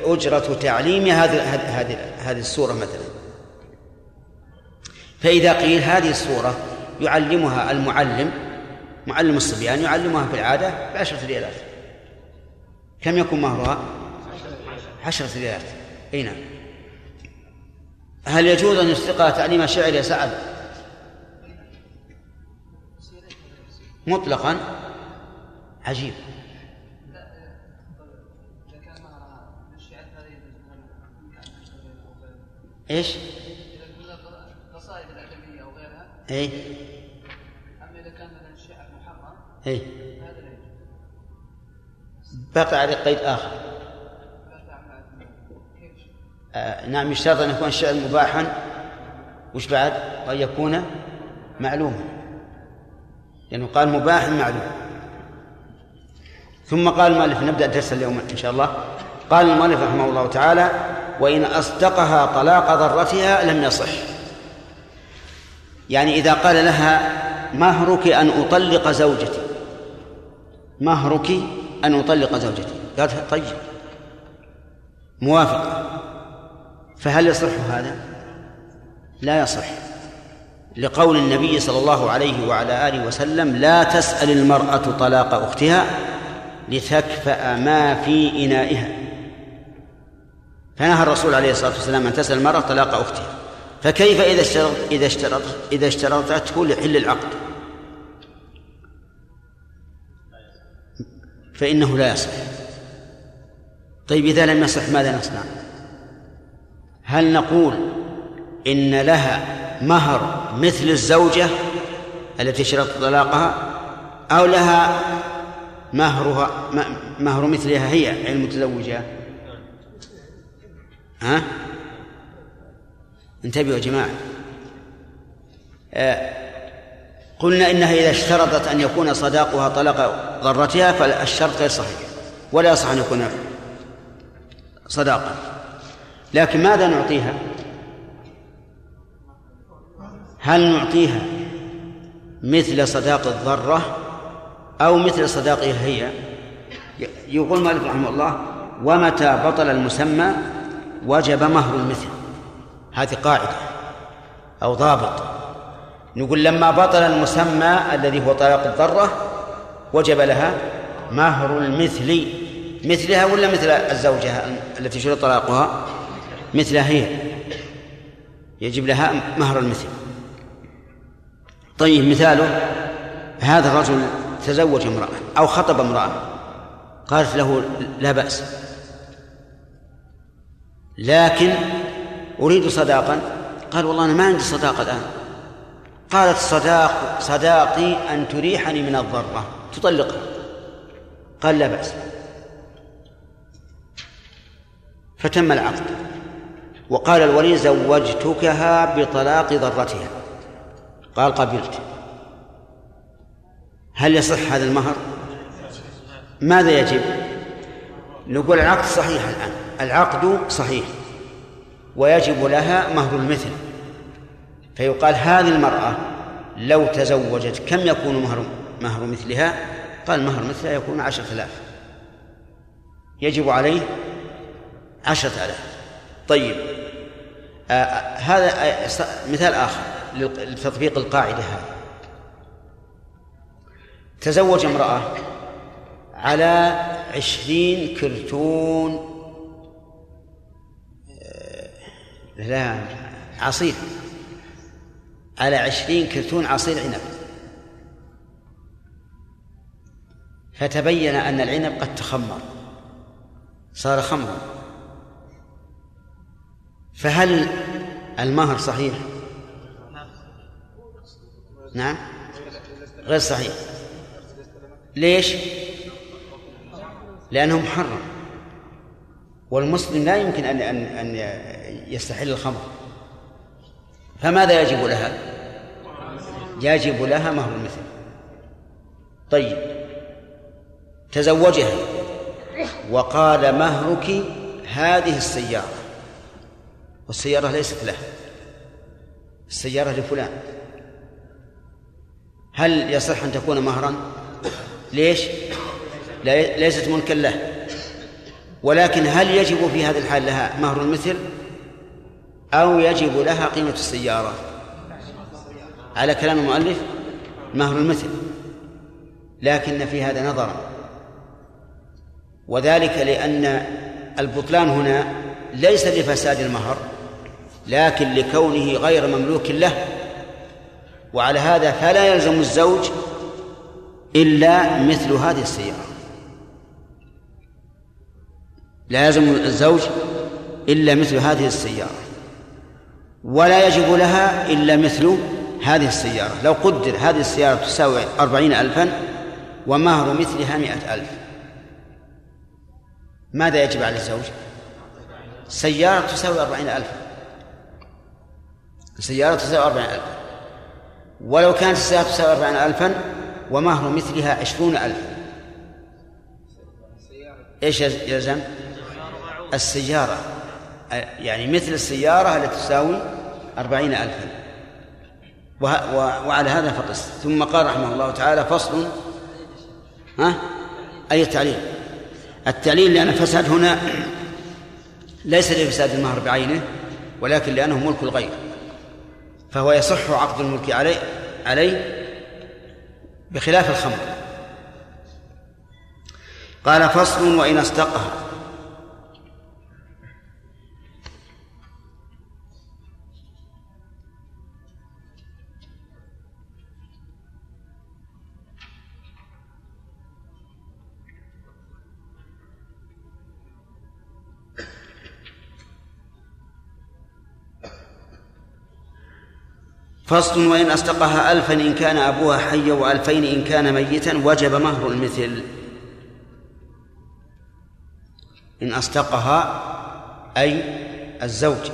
أجرة تعليم هذه هذه هذه السورة مثلا. فإذا قيل هذه السورة يعلمها المعلم معلم الصبيان يعلمها في العادة بعشرة ريالات كم يكون مهرها؟ عشرة ريالات أي نعم هل يجوز أن يسرقها تعليم الشعر يا سعد؟ مطلقا عجيب إيش؟ القصائد الأدبية أو غيرها اي اي بقى عليه قيد آخر. كيف آه نعم يشترط أن يكون الشعر مباحا. وش بعد؟ وأن يكون معلوما. لأنه قال مباح معلوم. ثم قال المؤلف نبدأ درس اليوم إن شاء الله. قال المؤلف رحمه الله تعالى وإن أصدقها طلاق ضرتها لم يصح. يعني إذا قال لها مهرك أن أطلق زوجتي؟ مهرك أن أطلق زوجتي. قالت طيب. موافقة. فهل يصح هذا؟ لا يصح. لقول النبي صلى الله عليه وعلى آله وسلم لا تسأل المرأة طلاق أختها لتكفأ ما في إنائها. فنهى الرسول عليه الصلاة والسلام أن تسأل المرأة طلاق أختها. فكيف إذا اشترط إذا اشترط إذا اشترطته لحل العقد؟ فإنه لا يصح. طيب إذا لم يصح ماذا نصنع؟ هل نقول إن لها مهر مثل الزوجة التي شرط طلاقها أو لها مهرها مهر مثلها هي المتزوجة؟ ها؟ انتبهوا يا جماعة. آه قلنا إنها إذا اشترطت أن يكون صداقها طلاق ضرتها فالشرط غير صحيح ولا يصح أن يكون صداقا. لكن ماذا نعطيها؟ هل نعطيها مثل صداق الضرة أو مثل صداقها هي؟ يقول مالك رحمه الله ومتى بطل المسمى وجب مهر المثل. هذه قاعدة أو ضابط. نقول لما بطل المسمى الذي هو طلاق الضرة وجب لها مهر المثل. مثلها ولا مثل الزوجة التي شرط طلاقها؟ مثلها هي. يجب لها مهر المثل. طيب مثاله هذا الرجل تزوج امرأة أو خطب امرأة. قالت له لا بأس. لكن أريد صداقا. قال والله أنا ما عندي صداقة الآن. قالت صداق صداقي أن تريحني من الضرة. تطلقها قال لا بأس. فتم العقد. وقال الولي زوجتكها بطلاق ضرتها. قال قبلت. هل يصح هذا المهر؟ ماذا يجب؟ نقول العقد صحيح الآن. العقد صحيح. ويجب لها مهر المثل. فيقال هذه المرأة لو تزوجت كم يكون مهر مهر مثلها؟ قال مهر مثلها يكون عشرة آلاف. يجب عليه عشرة آلاف. طيب آه هذا آه مثال آخر لتطبيق القاعدة هذه. تزوج امرأة على عشرين كرتون آه، لا عصير. على عشرين كرتون عصير عنب. فتبين أن العنب قد تخمر. صار خمرا. فهل المهر صحيح؟ نعم. غير صحيح. ليش؟ لأنه محرم. والمسلم لا يمكن أن أن أن يستحل الخمر. فماذا يجب لها؟ يجب لها مهر المثل طيب. تزوجها. وقال مهرك هذه السيارة. والسيارة ليست له. السيارة لفلان. هل يصح أن تكون مهرا؟ ليش؟ ليست ملكا له. ولكن هل يجب في هذه الحال لها مهر المثل أو يجب لها قيمة السيارة. على كلام المؤلف مهر المثل لكن في هذا نظرا. وذلك لأن البطلان هنا ليس لفساد المهر لكن لكونه غير مملوك له. وعلى هذا فلا يلزم الزوج إلا مثل هذه السيارة. لا يلزم الزوج إلا مثل هذه السيارة. ولا يجب لها إلا مثل هذه السيارة. لو قدر هذه السيارة تساوي أربعين ألفا ومهر مثلها مئة ألف ماذا يجب على الزوج؟ سيارة تساوي أربعين ألفا سيارة تساوي أربعين ألفا ولو كانت السيارة تساوي أربعين ألفا ومهر مثلها عشرون ألفا إيش يلزم السيارة. يعني مثل السيارة التي تساوي أربعين ألفا. وعلى هذا فقس. ثم قال رحمه الله تعالى فصل. ها؟ أي التعليل؟ التعليل لأن فساد هنا ليس لفساد المهر بعينه ولكن لأنه ملك الغير. فهو يصح عقد الملك عليه عليه بخلاف الخمر. قال فصل وإن استقها فصل وإن أصدقها ألفا إن كان أبوها حيا وألفين إن كان ميتا وجب مهر المثل. إن أصدقها أي الزوج.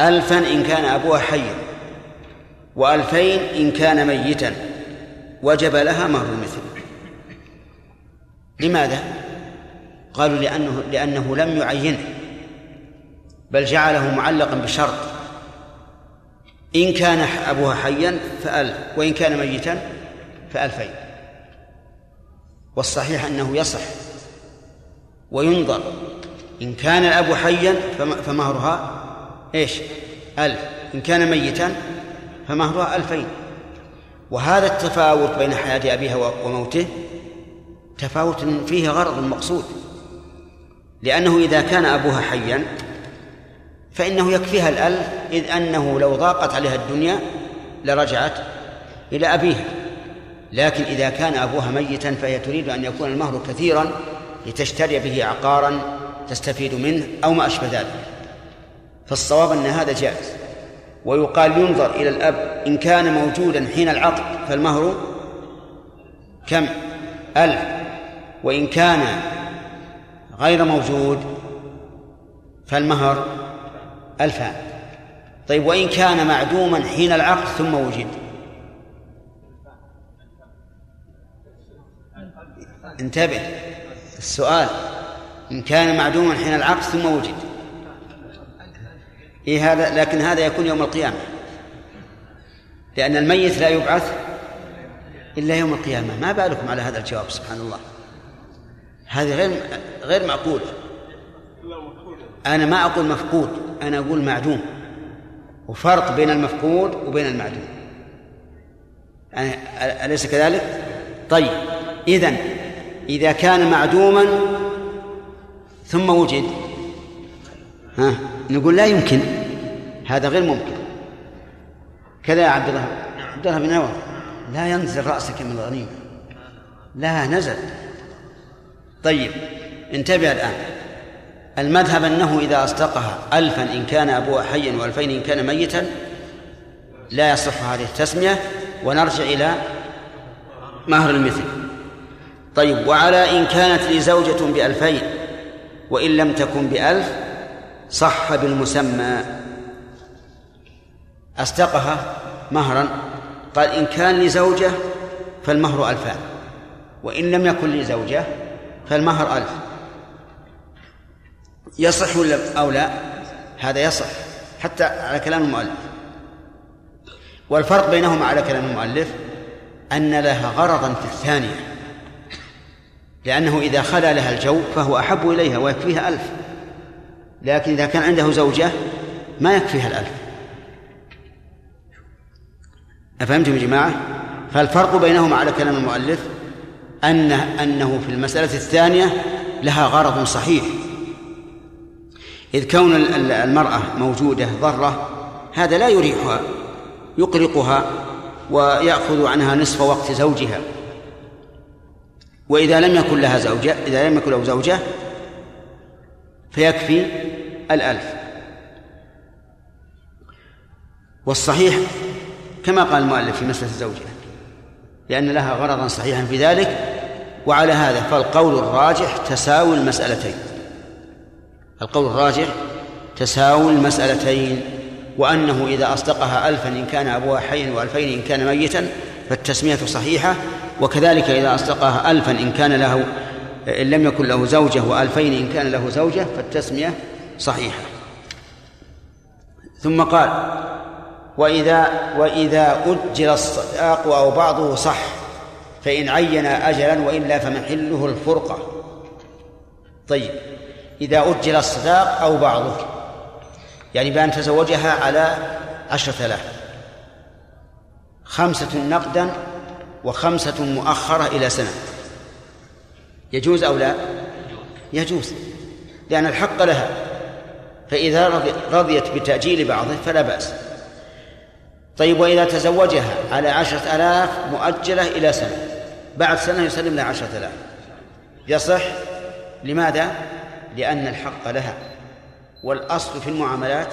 ألفا إن كان أبوها حيا وألفين إن كان ميتا وجب لها مهر المثل. لماذا؟ قالوا لأنه لأنه لم يعينه بل جعله معلقا بشرط. إن كان أبوها حيا فألف وإن كان ميتا فألفين والصحيح أنه يصح وينظر. إن كان الأب حيا فمهرها إيش؟ ألف إن كان ميتا فمهرها ألفين وهذا التفاوت بين حياة أبيها وموته تفاوت فيه غرض مقصود. لأنه إذا كان أبوها حيا فإنه يكفيها الألف إذ أنه لو ضاقت عليها الدنيا لرجعت إلى أبيها. لكن إذا كان أبوها ميتا فهي تريد أن يكون المهر كثيرا لتشتري به عقارا تستفيد منه أو ما أشبه ذلك. فالصواب أن هذا جائز. ويقال ينظر إلى الأب إن كان موجودا حين العقد فالمهر كم؟ ألف. وإن كان غير موجود فالمهر ألفان طيب وإن كان معدوما حين العقد ثم وجد. انتبه السؤال. إن كان معدوما حين العقد ثم وجد. إيه هذا؟ لكن هذا يكون يوم القيامة. لأن الميت لا يبعث إلا يوم القيامة. ما بالكم على هذا الجواب سبحان الله. هذه غير غير معقولة أنا ما أقول مفقود. أنا أقول معدوم. وفرق بين المفقود وبين المعدوم. يعني أليس كذلك؟ طيب إذن إذا كان معدوما ثم وجد ها نقول لا يمكن. هذا غير ممكن. كذا يا عبد الله. عبد الله بن نواف لا ينزل رأسك من الغنيمة. لا نزل. طيب انتبه الآن. المذهب أنه إذا أصدقها ألفا إن كان أبوها حيا وألفين إن كان ميتا لا يصح هذه التسمية. ونرجع إلى مهر المثل. طيب وعلى إن كانت لي زوجة بألفين وإن لم تكن بألف صح بالمسمى. أصدقها مهرا. قال إن كان لي زوجة فالمهر ألفان وإن لم يكن لي زوجة فالمهر ألف. يصح ولا أو لا؟ هذا يصح حتى على كلام المؤلف. والفرق بينهما على كلام المؤلف أن لها غرضا في الثانية لأنه إذا خلا لها الجو فهو أحب إليها ويكفيها ألف. لكن إذا كان عنده زوجة ما يكفيها الألف. أفهمتم يا جماعة؟ فالفرق بينهما على كلام المؤلف أن أنه في المسألة الثانية لها غرض صحيح. إذ كون المرأة موجودة ضرة هذا لا يريحها يقلقها ويأخذ عنها نصف وقت زوجها. وإذا لم يكن لها زوجة إذا لم يكن له زوجة فيكفي الألف. والصحيح كما قال المؤلف في مسألة الزوجة لأن لها غرضا صحيحا في ذلك وعلى هذا فالقول الراجح تساوي المسألتين. القول الراجح تساوي المسألتين وأنه إذا أصدقها ألفا إن كان أبوها حيا وألفين إن كان ميتا فالتسمية صحيحة وكذلك إذا أصدقها ألفا إن كان له إن لم يكن له زوجة وألفين إن كان له زوجة فالتسمية صحيحة. ثم قال وإذا وإذا أجل الصداق أو بعضه صح فإن عين أجلا وإلا فمحله الفرقة. طيب. إذا أجل الصداق أو بعضه يعني بأن تزوجها على عشرة آلاف. خمسة نقدا وخمسة مؤخرة إلى سنة. يجوز أو لا؟ يجوز. لأن الحق لها. فإذا رضيت بتأجيل بعضه فلا بأس. طيب وإذا تزوجها على عشرة آلاف مؤجلة إلى سنة. بعد سنة يسلم لها عشرة آلاف. يصح؟ لماذا؟ لأن الحق لها والأصل في المعاملات